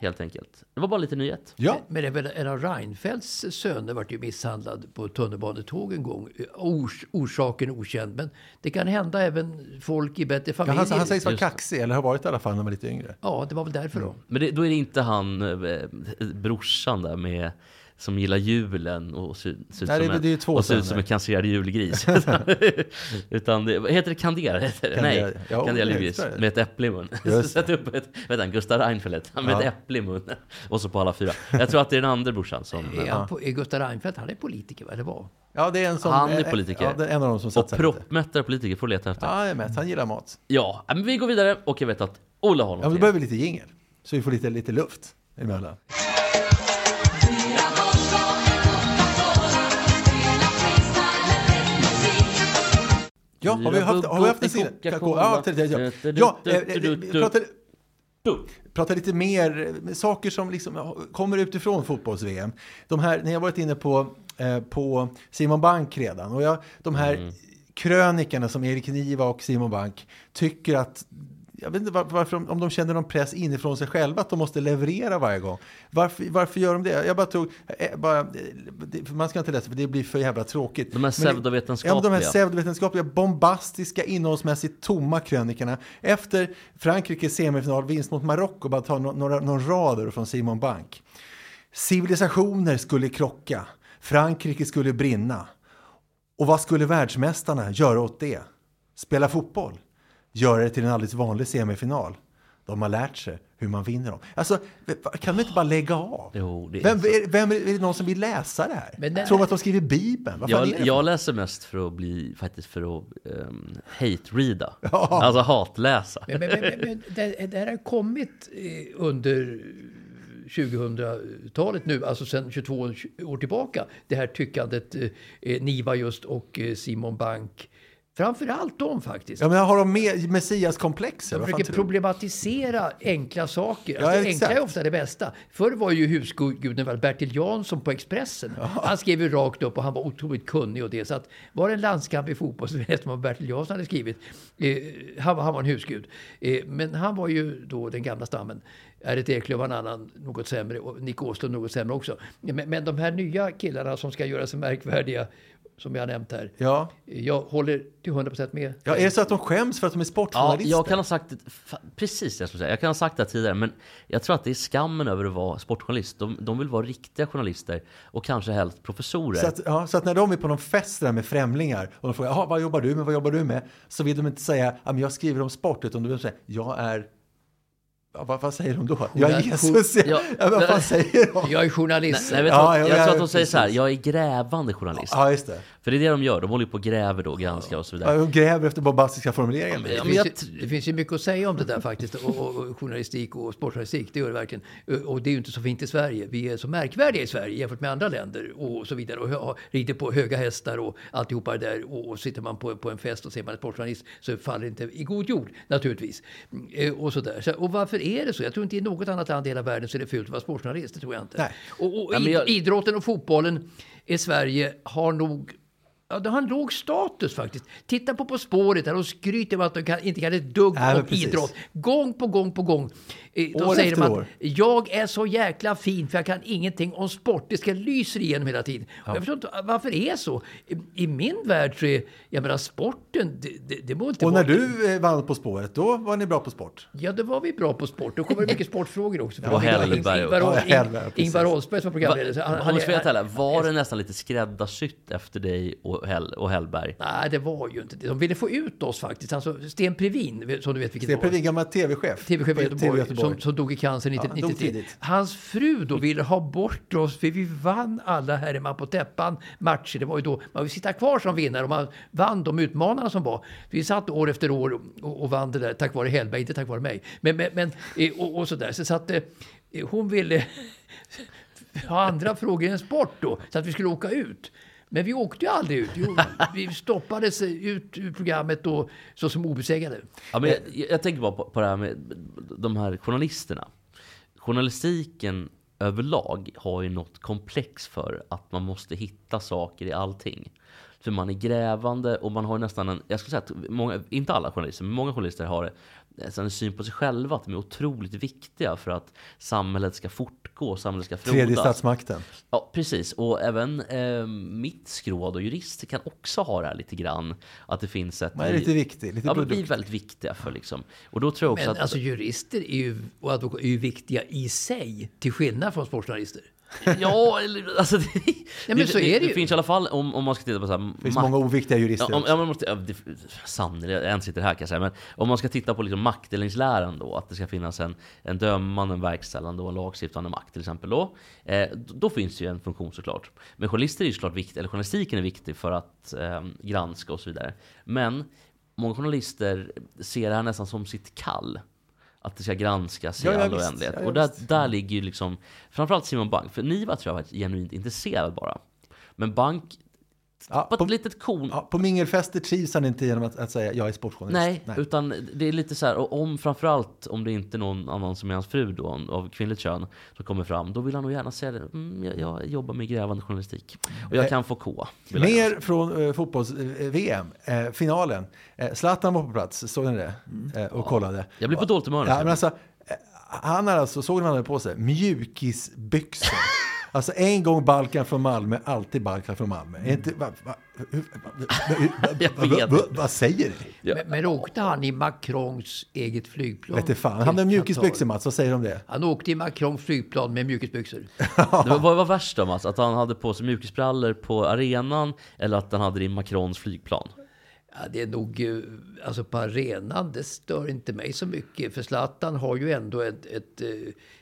Speaker 1: helt enkelt. Det var bara lite nyhet.
Speaker 2: Ja,
Speaker 3: Men det är väl en av Reinfeldts söner vart ju misshandlad på tunnelbanetåg en gång. Ors, orsaken okänd. Men det kan hända även folk i bättre
Speaker 2: ja
Speaker 3: familjer.
Speaker 2: han, han sägs vara kaxig, eller har varit i alla fall när man var lite yngre.
Speaker 3: Ja, det var väl därför då.
Speaker 1: Men det, då är det inte han, eh, brorsan där med som gillar julen och ser, ser ut
Speaker 2: Nej,
Speaker 1: som, en,
Speaker 2: det är ju två
Speaker 1: och ser ut
Speaker 2: söner.
Speaker 1: som en cancerad julgris. Utan det, vad heter det? Kandera? Heter det?
Speaker 2: Kandera,
Speaker 1: Nej,
Speaker 2: ja,
Speaker 1: cancerad
Speaker 2: det
Speaker 1: julgris med ett äpple i mun.
Speaker 2: Just
Speaker 1: Sätt upp ett, vet han, Gustav Reinfeldt med
Speaker 2: Ja.
Speaker 1: ett äpple i munnen. Och så på alla fyra. Jag tror att det är den andra brorsan som...
Speaker 3: Är, han på, är Gustaf Reinfeldt, han är politiker va? Eller var?
Speaker 2: Ja, det är en som...
Speaker 1: Han är politiker.
Speaker 2: Ja, det är en av dem som
Speaker 1: Och proppmättare politiker får leta efter.
Speaker 2: Ja, jag med. Han gillar mat.
Speaker 1: Ja, men vi går vidare och jag vet att Ola har något
Speaker 2: Ja, då behöver vi lite jingel. Så vi får lite, lite luft emellan. Ja, har vi haft, har vi haft en sida? Ja, ja. ja eh, eh, pratar lite mer eh, saker som liksom kommer utifrån fotbolls-VM. De här, ni har varit inne på, eh, på Simon Bank redan. Och jag, de här
Speaker 1: Mm.
Speaker 2: krönikerna som Erik Niva och Simon Bank tycker att jag vet inte var- varför, om de känner någon press inifrån sig själva att de måste leverera varje gång. Varför, varför gör de det? Jag bara tog, eh, bara, eh, man ska inte läsa för det blir för jävla tråkigt.
Speaker 1: De här pseudovetenskapliga.
Speaker 2: Ja, de här pseudovetenskapliga, bombastiska, innehållsmässigt tomma krönikorna. Efter Frankrikes semifinal, vinst mot Marocko, bara ta några, några rader från Simon Bank. Civilisationer skulle krocka. Frankrike skulle brinna. Och vad skulle världsmästarna göra åt det? Spela fotboll? Göra det till en alldeles vanlig semifinal? De har lärt sig hur man vinner dem. Alltså, kan de inte bara lägga av?
Speaker 1: Jo, det är
Speaker 2: vem, är, vem är, är det någon som vill läsa det här?
Speaker 3: Men den-
Speaker 2: Tror att de skriver Bibeln? Vad
Speaker 1: Jag,
Speaker 2: det
Speaker 1: jag läser mest för att bli, faktiskt för att um, hate-reada. Alltså hatläsa.
Speaker 3: Men, men, men, men det, det här har kommit eh, under 2000-talet nu, alltså sedan 22 år tillbaka. Det här tyckandet, eh, Niva just och eh, Simon Bank. Framför allt de faktiskt.
Speaker 2: Ja, men har de med messiaskomplexer?
Speaker 3: De försöker problematisera enkla saker.
Speaker 2: Ja,
Speaker 3: Alltså, enkla är ofta det bästa. Förr var ju husguden Bertil Jansson på Expressen. Han skrev ju rakt upp och han var otroligt kunnig och det. Så att var det en landskamp i fotboll så läste man Bertil Jansson hade skrivit. Eh, han, var- han var en husgud. Eh, men han var ju då den gamla stammen. Erik Eklöf var en annan, något sämre. Och Nick Åslund något sämre också. Men, men de här nya killarna som ska göra sig märkvärdiga, som jag har nämnt här.
Speaker 2: Ja.
Speaker 3: Jag håller till 100% med.
Speaker 2: ja, är det så att de skäms för att de är
Speaker 1: Ja,
Speaker 2: sportjournalister?
Speaker 1: jag kan ha sagt precis det jag skulle säga. Jag kan ha sagt det tidigare, men jag tror att det är skammen över att vara sportjournalist. De, de vill vara riktiga journalister och kanske helst professorer.
Speaker 2: Så att, ja, så att när de är på någon fest där med främlingar och de frågar "Jaha, vad jobbar du med, vad jobbar du med? Så vill de inte säga att jag skriver om sport, utan de vill säga jag är... Ja, vad, vad säger de då? Jag är Jesus. Ja,
Speaker 1: Ja.
Speaker 2: ja, vad fan säger de?
Speaker 3: Jag är journalist.
Speaker 1: Nej, vet du
Speaker 2: Ja,
Speaker 1: vad?
Speaker 2: ja,
Speaker 1: jag
Speaker 2: ja,
Speaker 1: tror att de säger
Speaker 2: precis.
Speaker 1: så här, jag är grävande journalist.
Speaker 2: Ja, just det.
Speaker 1: För det är det de gör, de håller på och gräver då, granskar och så vidare.
Speaker 2: Ja, de gräver efter bombastiska formuleringar.
Speaker 1: men
Speaker 3: Det
Speaker 1: jag-
Speaker 3: finns, ju, det finns ju mycket att säga om det där faktiskt. Och, och, och journalistik och sportjournalistik, det gör det verkligen. Och det är ju inte så fint i Sverige. Vi är så märkvärdiga i Sverige jämfört med andra länder och så vidare. Och rider på höga hästar och alltihopa det där. Och, och sitter man på, på en fest och ser man en sportjournalist så faller det inte i god jord naturligtvis. Eh, Och, så där. Så, och varför är det så? Jag tror inte i något annat land i hela världen så är det fult att vara sportjournalist. Det tror jag inte.
Speaker 2: Nej.
Speaker 3: Och, och
Speaker 1: Ja, jag-
Speaker 3: idrotten och fotbollen i Sverige har nog Ja, det har en låg status faktiskt. Titta på På spåret där de skryter om att de kan, inte kan ett dugg
Speaker 2: Nej,
Speaker 3: om
Speaker 2: precis.
Speaker 3: idrott. Gång på gång på gång. Eh, Då
Speaker 2: År
Speaker 3: säger
Speaker 2: efter
Speaker 3: de
Speaker 2: år.
Speaker 3: att jag är så jäkla fin för jag kan ingenting om sport. Det ska lysa igenom hela tiden. Och Jag förstår inte varför det är så. I, I min värld så är, jag menar sporten, det, det, det må inte
Speaker 2: Och
Speaker 3: vara...
Speaker 2: när du eh, vann På spåret, då var ni bra på sport.
Speaker 3: Ja, då var vi bra på sport. Då kommer det mycket sportfrågor också.
Speaker 1: Och Hellberg
Speaker 3: Ingvar.
Speaker 2: Ja.
Speaker 3: Ingvar Oldsberg som var programledare. han- han
Speaker 1: var det nästan lite skräddarsytt efter dig och, Hell, och Hellberg?
Speaker 3: Nej, det var ju inte det. De ville få ut oss faktiskt. Alltså, Sten Previn, som du vet vilket
Speaker 2: Det är
Speaker 3: det var.
Speaker 2: Previn, gammal tv-chef.
Speaker 3: TV-chef i
Speaker 2: TV
Speaker 3: Göteborg, som, som dog i cancer
Speaker 2: Ja, dog
Speaker 3: 1993.
Speaker 2: tidigt.
Speaker 3: Hans fru då ville ha bort oss, för vi vann alla här i Man på täppan matcher. Det var ju då man vill sitta kvar som vinnare och man vann de utmanarna som var. Vi satt år efter år och, och vann det där tack vare Hellberg, inte tack vare mig. Men, men, men eh, och, och sådär. Så satt, eh, hon ville ha andra frågor än sport då, så att vi skulle åka ut. Men vi åkte ju aldrig ut. Jo, vi stoppades ut ur programmet då, så som obesegrade.
Speaker 1: Ja, men jag, jag tänker bara på, på det här med de här journalisterna. Journalistiken överlag har ju något komplex för att man måste hitta saker i allting. För man är grävande och man har nästan en, jag skulle säga att många, inte alla journalister, men många journalister har en syn på sig själva att de är otroligt viktiga för att samhället ska fortgå, samhället ska frodas.
Speaker 2: Tredje statsmakten.
Speaker 1: Ja, precis. Och även eh, mitt skråd och jurister kan också ha det här lite grann. Att det finns ett...
Speaker 2: Man är lite viktig, lite
Speaker 1: Ja, men vi är
Speaker 2: produkt.
Speaker 1: väldigt viktiga för liksom. Och då tror jag också
Speaker 3: Men
Speaker 1: att...
Speaker 3: alltså jurister är ju, och advokater är ju viktiga i sig, till skillnad från sportjournalister.
Speaker 1: Ja, eller, alltså det,
Speaker 3: men så är det ju.
Speaker 1: Det finns i alla fall, om, om man ska titta på så här,
Speaker 2: Det finns
Speaker 1: makt-
Speaker 2: många oviktiga jurister
Speaker 1: Ja, om, ja, man måste, ja, det, sannerligen, en sitter här kan jag säga. Men om man ska titta på liksom maktdelningsläran då, att det ska finnas en, en dömande, en verkställande och en lagstiftande makt till exempel. Då, eh, då finns det ju en funktion såklart. Men journalister är ju såklart viktigt, eller journalistiken är viktig för att eh, granska och så vidare. Men många journalister ser det här nästan som sitt kall. Att det ska granskas i
Speaker 2: Ja, ja,
Speaker 1: all oändlighet.
Speaker 2: Ja,
Speaker 1: och där, där ligger ju liksom, framförallt Simon Bank, för Niva tror jag var genuint intresserad bara. Men Bank,
Speaker 2: Ja,
Speaker 1: på
Speaker 2: på,
Speaker 1: ett litet korn,
Speaker 2: ja, på mingelfester trivs han inte genom att, att säga jag är sportjournalist.
Speaker 1: Nej, utan det är lite så här, och om framförallt om det inte är någon annan som är hans fru då, av kvinnligt kön, som kommer fram, då vill han nog gärna säga det. Mm, jag, jag jobbar med grävande journalistik. Och jag kan få K.
Speaker 2: Mer från eh, fotbolls-VM, eh, finalen. Eh, Zlatan var på plats, såg ni det? Eh, och kollade.
Speaker 1: Jag blir på dåligt humör
Speaker 2: Ja, men alltså, eh, han har alltså, såg ni vad han hade på sig? Mjukisbyxor. Alltså en gång Balkan från Malmö, alltid Balkan från Malmö. Inte, va, va, va, vad säger ni?
Speaker 3: Men, men åkte han i Macrons eget flygplan?
Speaker 2: Vet inte fan. Han hade mjukisbyxor Mats, vad säger du om det?
Speaker 3: Han åkte i Macrons flygplan med mjukisbyxor.
Speaker 1: Det var, vad var värst då Mats? Att han hade på sig mjukisbrallor på arenan eller att han hade det i Macrons flygplan?
Speaker 3: Ja, det är nog, eh, alltså på arenan, det stör inte mig så mycket. För Zlatan har ju ändå ett, ett eh,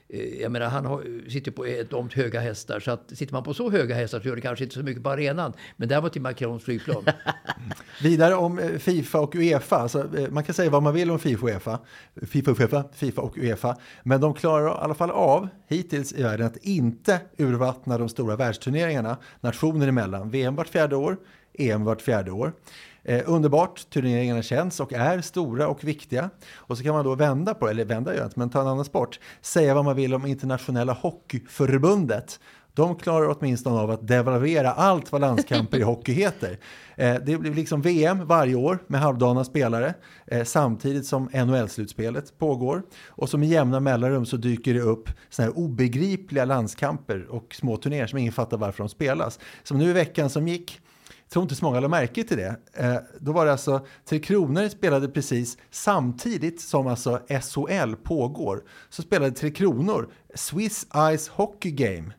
Speaker 3: eh, jag menar han har, sitter på enormt höga hästar. Så att sitter man på så höga hästar så gör det kanske inte så mycket på arenan. Men det var till Macrons flygplan.
Speaker 2: Vidare om Fifa och Uefa. Alltså, man kan säga vad man vill om Fifa och Uefa. Fifa och Uefa, Fifa och Uefa. Men de klarar i alla fall av, hittills i världen, att inte urvattna de stora världsturneringarna nationer emellan. VM vart fjärde år, EM vart fjärde år. Eh, underbart, turneringarna känns och är stora och viktiga. Och så kan man då vända på det, eller vända gör men ta en annan sport. Säga vad man vill om internationella hockeyförbundet. De klarar åtminstone av att devalvera allt vad landskamper i hockey heter. Eh, det blir liksom VM varje år med halvdana spelare eh, samtidigt som NHL-slutspelet pågår. Och som i jämna mellanrum så dyker det upp såna här obegripliga landskamper och små turnéer som ingen fattar varför de spelas. Som nu i veckan som gick tror inte så många lade märke till det. Eh, då var det alltså Tre Kronor spelade precis samtidigt som alltså SHL pågår. Så spelade Tre Kronor Swiss Ice Hockey Game.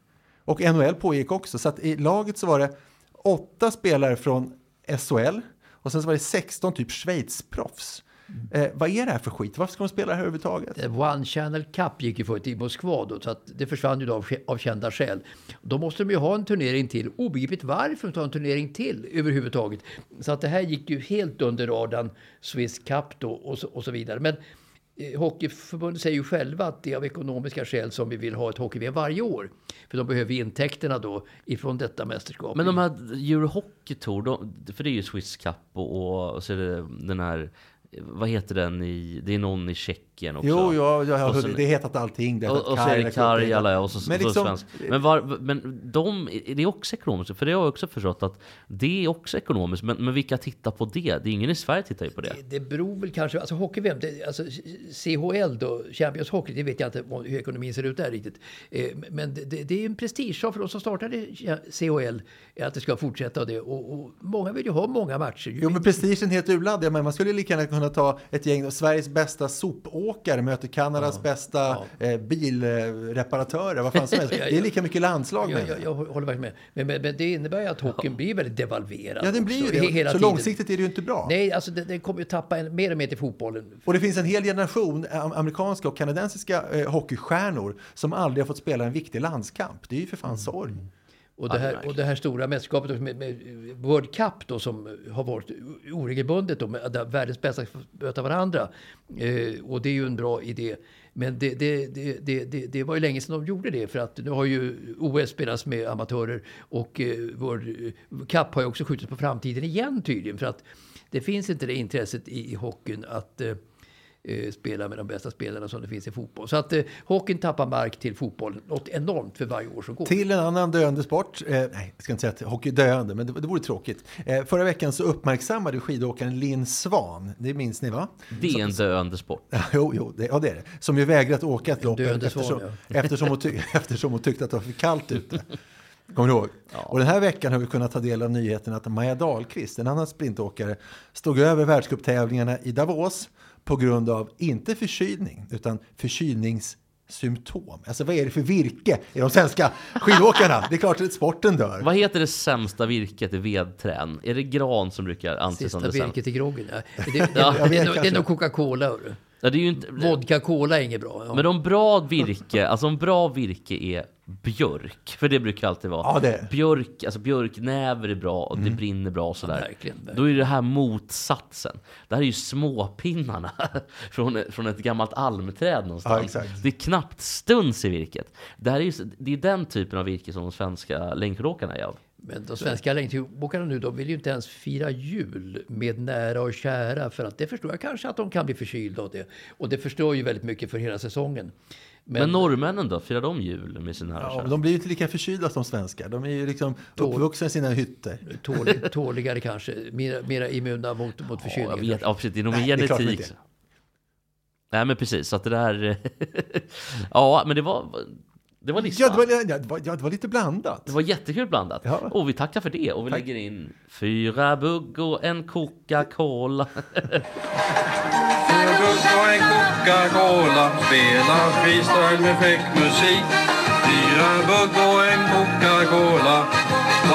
Speaker 2: Och NHL pågick också. Så att i laget så var det åtta spelare från SHL och sen så var det 16 typ Schweiz-proffs. Eh, vad är det här för skit? Varför ska de spela det här överhuvudtaget?
Speaker 3: Eh, One Channel Cup gick ju förut i Moskva då, så att det försvann ju då av, av kända skäl. Då måste de ju ha en turnering till. Obegripligt varför de tar en turnering till överhuvudtaget. Så att det här gick ju helt under radarn, Swiss Cup då och så, och så vidare. Men eh, Hockeyförbundet säger ju själva att det är av ekonomiska skäl som vi vill ha ett hockey varje år. För de behöver intäkterna då ifrån detta mästerskap.
Speaker 1: Men de här Euro Hockey Tour, de, för det är ju Swiss Cup och, och, och så är det den här vad heter den i, det är någon i Tjeckien också.
Speaker 2: Jo, ja, jag har hört
Speaker 1: sen-
Speaker 2: det. Det hetat allting. Det
Speaker 1: Och, och så är det
Speaker 2: Karjala,
Speaker 1: och så,
Speaker 2: Men
Speaker 1: och så
Speaker 2: liksom-
Speaker 1: svensk. Men, var, men de, är det också ekonomiskt? För det har jag också förstått att det är också ekonomiskt. Men, men vilka tittar på det? Det är ingen i Sverige tittar ju på det.
Speaker 3: Det beror väl kanske, alltså hockey-VM, det- alltså CHL då, Champions Hockey, det vet jag inte hur ekonomin ser ut där riktigt. Eh, Men det, det, det är en prestigesak för de som startade CHL, att det ska fortsätta och det. Och, och många vill ju ha många matcher.
Speaker 2: Jo, men prestigen är helt urladdad. Men man skulle lika gärna kunna ta ett gäng Sveriges bästa sopåkare möter Kanadas bästa eh, bilreparatörer. Vad fan som helst. Det är lika mycket landslag med.
Speaker 3: jag, jag håller verkligen med. Men, men, men det innebär ju att hockeyn blir väldigt devalverad.
Speaker 2: Ja, den blir ju det.
Speaker 3: he- hela
Speaker 2: Så
Speaker 3: tiden.
Speaker 2: långsiktigt är det ju inte bra.
Speaker 3: Nej, alltså den, den kommer ju tappa en, mer och mer till fotbollen.
Speaker 2: Och det finns en hel generation am- amerikanska och kanadensiska eh, hockeystjärnor som aldrig har fått spela en viktig landskamp. Det är ju för fan sorg.
Speaker 3: Och det, här, och det här stora mästerskapet med, med World Cup då, som har varit oregelbundet, då, med, där världens bästa möta varandra. Eh, och det är ju en bra idé. Men det, det, det, det, det, det var ju länge sedan de gjorde det. För att nu har ju OS spelats med amatörer och eh, World Cup har ju också skjutits på framtiden igen tydligen. För att det finns inte det intresset i, i hockeyn att eh, eh, spela med de bästa spelarna som det finns i fotboll. Så att eh, hockeyn tappar mark till fotbollen. Något enormt för varje år som går.
Speaker 2: Till en annan döende sport. Eh, nej, jag ska inte säga att hockey är döende, men det, det vore tråkigt. Eh, förra veckan så uppmärksammade skidåkaren Linn Svan, det minns ni va?
Speaker 1: Det är en döende sport.
Speaker 2: Ja, jo, jo det, ja, det är det. Som ju vägrat åka ett lopp
Speaker 3: svan,
Speaker 2: eftersom,
Speaker 3: ja.
Speaker 2: eftersom, hon ty, eftersom hon tyckte att det var för kallt ute. Kommer du ihåg? Och den här veckan har vi kunnat ta del av nyheten att Maja Dahlqvist, en annan sprintåkare, stod över världscuptävlingarna i Davos på grund av, inte förkylning, utan förkylningssymptom. Alltså vad är det för virke i de svenska skidåkarna? Det är klart att sporten dör.
Speaker 1: Vad heter det sämsta virket i vedträn? Är det gran som brukar anses som
Speaker 3: Sista
Speaker 1: det sämsta?
Speaker 3: virket i groggen. Ja. Det, det,
Speaker 1: Ja,
Speaker 3: det, det, är nog- det är nog Coca-Cola.
Speaker 1: Ja, det är ju inte...
Speaker 3: Vodka-Cola är inget bra. Ja.
Speaker 1: Men om bra virke, alltså om bra virke är björk, för det brukar alltid vara.
Speaker 2: Ja, det.
Speaker 1: Björk, alltså björknäver är bra och det brinner bra och sådär.
Speaker 3: Ja, verkligen, verkligen.
Speaker 1: Då är det här motsatsen. Det här är ju småpinnarna från, från ett gammalt almträd någonstans.
Speaker 2: Ja.
Speaker 1: Det är knappt stuns i virket. Det, här är ju, det är den typen av virke som de svenska längdskidåkarna är av.
Speaker 3: Men de svenska längdskidåkarna nu, de vill ju inte ens fira jul med nära och kära. För att det förstår jag kanske att de kan bli förkylda av det. Och det förstör ju väldigt mycket för hela säsongen.
Speaker 1: Men, norrmännen då? Firar de jul med sina
Speaker 2: Ja,
Speaker 1: kära?
Speaker 2: men de blir ju inte lika förkylda som svenskar. De är ju liksom
Speaker 3: Tål-
Speaker 2: uppvuxna i sina hytter.
Speaker 3: Tålig, tåligare kanske. Mera, mera immuna mot, mot
Speaker 1: Ja,
Speaker 3: förkylningar.
Speaker 1: jag vet, ja, precis. Det är nog
Speaker 2: Nej,
Speaker 1: genetik. Nej men precis, så att det där... ja, men det var... Det var listan.
Speaker 2: Ja det, var, ja, det, var, ja, det var lite blandat.
Speaker 1: Det var jättekul blandat.
Speaker 2: Ja.
Speaker 1: Och vi tackar för det. Och vi
Speaker 2: Tack.
Speaker 1: lägger in fyra bugg och en Coca-Cola.
Speaker 6: Fyra bugg och en Coca-Cola Spelar freestyle med fräck musik Fyra bugg och en Coca-Cola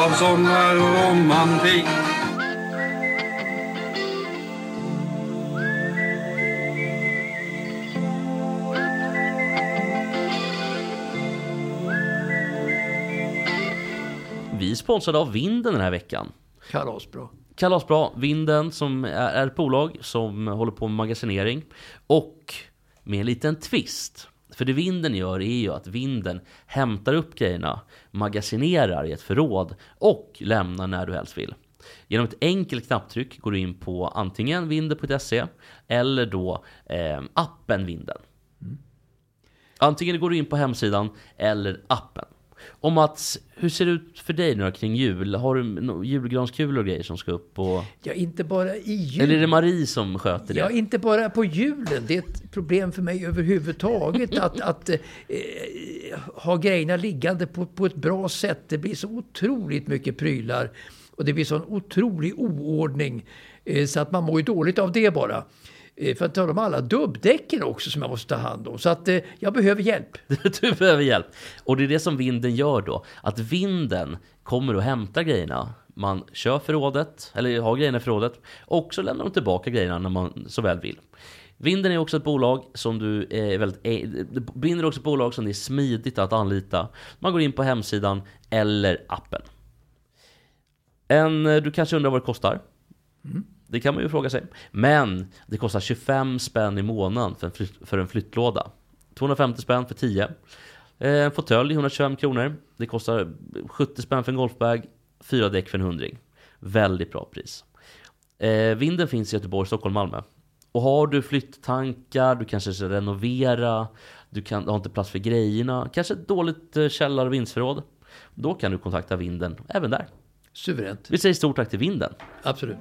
Speaker 6: Av sommar och romantik
Speaker 1: sponsrade av Vinden den här veckan.
Speaker 3: Kalasbra.
Speaker 1: Kalasbra, Vinden som är ett bolag som håller på med magasinering. Och med en liten twist. För det Vinden gör är ju att Vinden hämtar upp grejerna, magasinerar i ett förråd och lämnar när du helst vill. Genom ett enkelt knapptryck går du in på antingen vinden.se eller då eh, appen Vinden. Antingen går du in på hemsidan eller appen. Och Mats, hur ser det ut för dig nu kring jul? Har du no- julgranskulor och grejer som ska upp? Och...
Speaker 3: Ja, inte bara i jul.
Speaker 1: Eller är det Marie som sköter det?
Speaker 3: Ja, inte bara på julen. Det är ett problem för mig överhuvudtaget att, att eh, ha grejerna liggande på, på ett bra sätt. Det blir så otroligt mycket prylar och det blir sån otrolig oordning eh, så att man mår ju dåligt av det bara. Eh, för att tala om alla dubbdäcken också som jag måste ta hand om. Så att eh, jag behöver hjälp.
Speaker 1: Du behöver hjälp. Och det är det som vinden gör då. Att vinden kommer och hämtar grejerna. Man kör förrådet, eller har grejerna i förrådet. Och så lämnar de tillbaka grejerna när man så väl vill. Vinden är också ett bolag som du är väldigt... eh, Vinden är också ett bolag som det är smidigt att anlita. Man går in på hemsidan eller appen. En, eh, du kanske undrar vad det kostar? Det kan man ju fråga sig. Men det kostar 25 spänn i månaden för en, flytt, för en flyttlåda. 250 spänn för 10. Eh, En fåtölj 125 kronor. Det kostar 70 spänn för en golfbag. Fyra däck för en hundring. Väldigt bra pris. Eh, Vinden finns i Göteborg, Stockholm, Malmö. Och har du flytttankar, du kanske ska renovera, du, kan, du har inte plats för grejerna, kanske ett dåligt eh, källar och vindsförråd. Då kan du kontakta vinden även där.
Speaker 3: Suveränt.
Speaker 1: Vi säger stort tack till vinden.
Speaker 3: Absolut.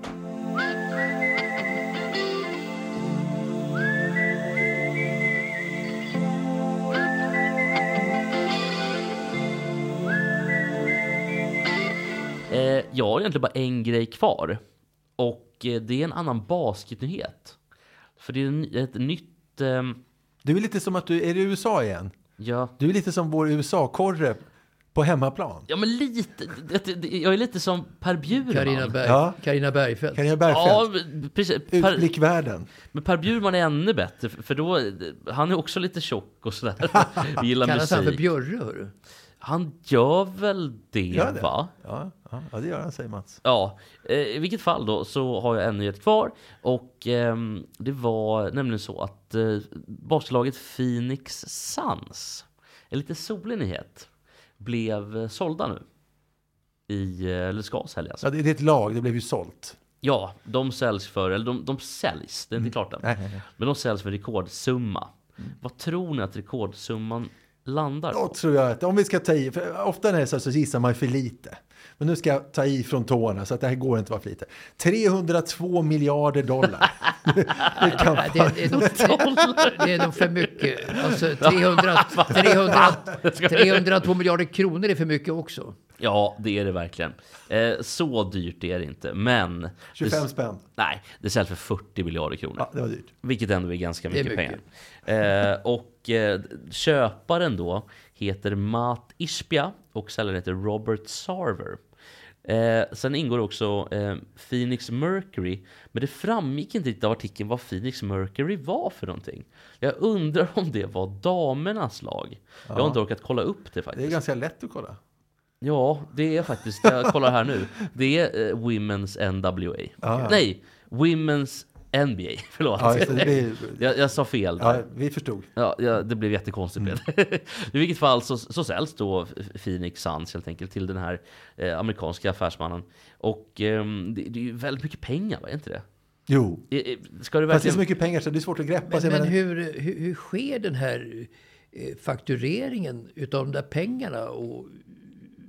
Speaker 1: Eh, jag har egentligen bara en grej kvar. Och eh, det är en annan basketnyhet. För det är ett nytt... ehm,
Speaker 2: Du är lite som att du är i USA igen.
Speaker 1: ja,
Speaker 2: Du är lite som vår USA-korre på hemmaplan.
Speaker 1: ja, men lite... Jag är lite som Per Bjurman.
Speaker 3: Carina, Berg,
Speaker 2: Ja.
Speaker 3: Carina Bergfeldt.
Speaker 2: Carina
Speaker 1: Ja,
Speaker 2: Bergfeldt.
Speaker 1: precis. Per,
Speaker 2: Utblickvärlden.
Speaker 1: men Per Bjurman är ännu bättre, för då... Han är också lite tjock och sådär. Gillar
Speaker 3: Kallas han för
Speaker 1: musik.
Speaker 3: Björre, hörru?
Speaker 1: Han gör väl det,
Speaker 2: Gör det?
Speaker 1: va?
Speaker 2: Ja, ja, ja, det gör han, säger Mats.
Speaker 1: Ja, eh, i vilket fall då så har jag en nyhet kvar. Och ehm, det var nämligen så att eh, basketlaget Phoenix Suns, en lite solig nyhet, blev eh, sålda nu. I, eh, eller ska säljas.
Speaker 2: Ja, det det är ett lag, det blev ju sålt.
Speaker 1: Ja, de säljs för, eller de, de säljs, det är inte klart än.
Speaker 2: Nej, nej, nej.
Speaker 1: Men de säljs för rekordsumma. Vad tror ni att rekordsumman landar
Speaker 2: Då
Speaker 1: på?
Speaker 2: tror jag att om vi ska ta i, för ofta när det är så, här så gissar man för lite. Men nu ska jag ta i från tårna så att det här går inte att vara för lite. 302 miljarder dollar. det kan
Speaker 3: det, det, är nog, det, det är nog för mycket. Alltså 300, 300, 302 miljarder kronor är för mycket också.
Speaker 1: Ja, det är det verkligen. Eh, så dyrt är det inte, men...
Speaker 2: 25
Speaker 1: det,
Speaker 2: spänn.
Speaker 1: Nej, det säljs för 40 miljarder kronor.
Speaker 2: Ja, det var dyrt.
Speaker 1: Vilket ändå är ganska
Speaker 3: Det är
Speaker 1: mycket,
Speaker 3: mycket.
Speaker 1: pengar. Eh, och eh, köparen då heter Matt Ishbia och säljaren heter Robert Sarver. Eh, sen ingår också eh, Phoenix Mercury, men det framgick inte riktigt av artikeln vad Phoenix Mercury var för någonting. Jag undrar om det var damernas lag. Jag har inte orkat kolla upp det
Speaker 2: Det är
Speaker 1: faktiskt.
Speaker 2: ganska lätt att kolla.
Speaker 1: Ja, det är faktiskt, jag kollar här nu. Det är eh, Women's NWA.
Speaker 2: ja.
Speaker 1: Nej, Women's NBA, förlåt.
Speaker 2: Ja, det, det
Speaker 1: jag, jag sa fel där.
Speaker 2: ja, vi förstod.
Speaker 1: Ja, ja, det blev jättekonstigt. det. I vilket fall så, så säljs då Phoenix Suns helt enkelt till den här eh, amerikanska affärsmannen. Och ehm, det, det är ju väldigt mycket pengar, va? Är inte det?
Speaker 2: Jo.
Speaker 1: Eh, eh, Ska det
Speaker 2: Fast det är
Speaker 1: verkligen...
Speaker 2: så mycket pengar så det är svårt att greppa
Speaker 3: Men,
Speaker 2: sig.
Speaker 3: men
Speaker 2: Men,
Speaker 3: hur, hur, hur sker den här eh, faktureringen utav de där pengarna? Och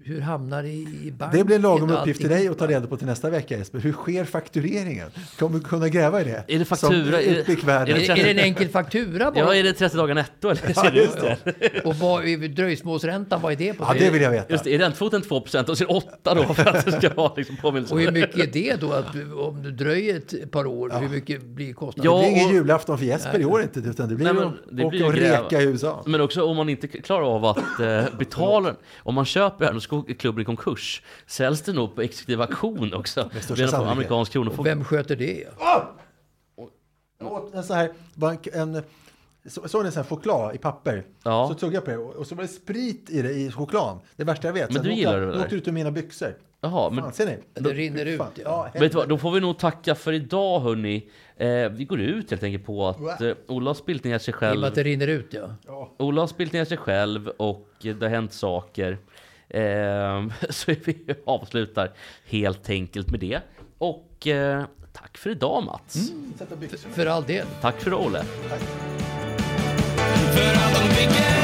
Speaker 3: hur hamnar det i banken?
Speaker 2: det blir en lagom
Speaker 3: och
Speaker 2: uppgift till dig att ta reda på till nästa vecka Jesper. Hur sker faktureringen? Kommer du kunna gräva i det?
Speaker 1: Är det faktura? Är det- är
Speaker 3: det- är det en enkel faktura bara?
Speaker 1: Ja, är det 30 dagar netto eller? Det ut det?
Speaker 3: Och vad, är dröjsmålsräntan, vad är det på?
Speaker 2: Ja, det vill jag veta.
Speaker 1: Just det, är räntefoten 2% och så är det 8 då för att det ska vara liksom påminnelse.
Speaker 3: Och hur mycket är det då? Att du, om du dröjer ett par år, hur mycket blir kostnaden?
Speaker 1: Ja,
Speaker 2: Det blir ingen
Speaker 1: och-
Speaker 2: julafton för Jesper i år inte, utan det blir
Speaker 1: Nej,
Speaker 2: Nej,
Speaker 1: men det
Speaker 2: att
Speaker 1: blir
Speaker 2: åka och reka i USA.
Speaker 1: Men också om man inte klarar av att eh, betala, om man köper det här, då ska klubben i konkurs. Säljs det nog på exekutiv auktion också? Redan på amerikansk kronofogde.
Speaker 3: vem sköter det?
Speaker 2: Jag åt en så här, en, så, såg ni en sån här choklad i papper?
Speaker 1: Ja.
Speaker 2: Så tuggade jag på det och så var det sprit i det i chokladen. Det värsta jag vet.
Speaker 1: Men du
Speaker 2: åkte
Speaker 1: gillar
Speaker 2: jag-
Speaker 1: det där?
Speaker 2: åkte ut ur mina byxor.
Speaker 1: Jaha, men
Speaker 2: Fan, ser ni?
Speaker 3: Det rinner ut,
Speaker 2: Fan.
Speaker 3: ja.
Speaker 1: vet du vad, då får vi nog tacka för idag hörni. Eh, vi går ut helt enkelt på att eh, Ola har spilt ner sig
Speaker 3: I och med
Speaker 1: själv.
Speaker 3: att det rinner ut, ja.
Speaker 1: Ola har spilt ner sig själv och det har hänt saker. Eh, så vi avslutar helt enkelt med det. Och eh, tack för idag Mats.
Speaker 2: Byxor.
Speaker 3: För all del.
Speaker 1: Tack för Olle.
Speaker 6: För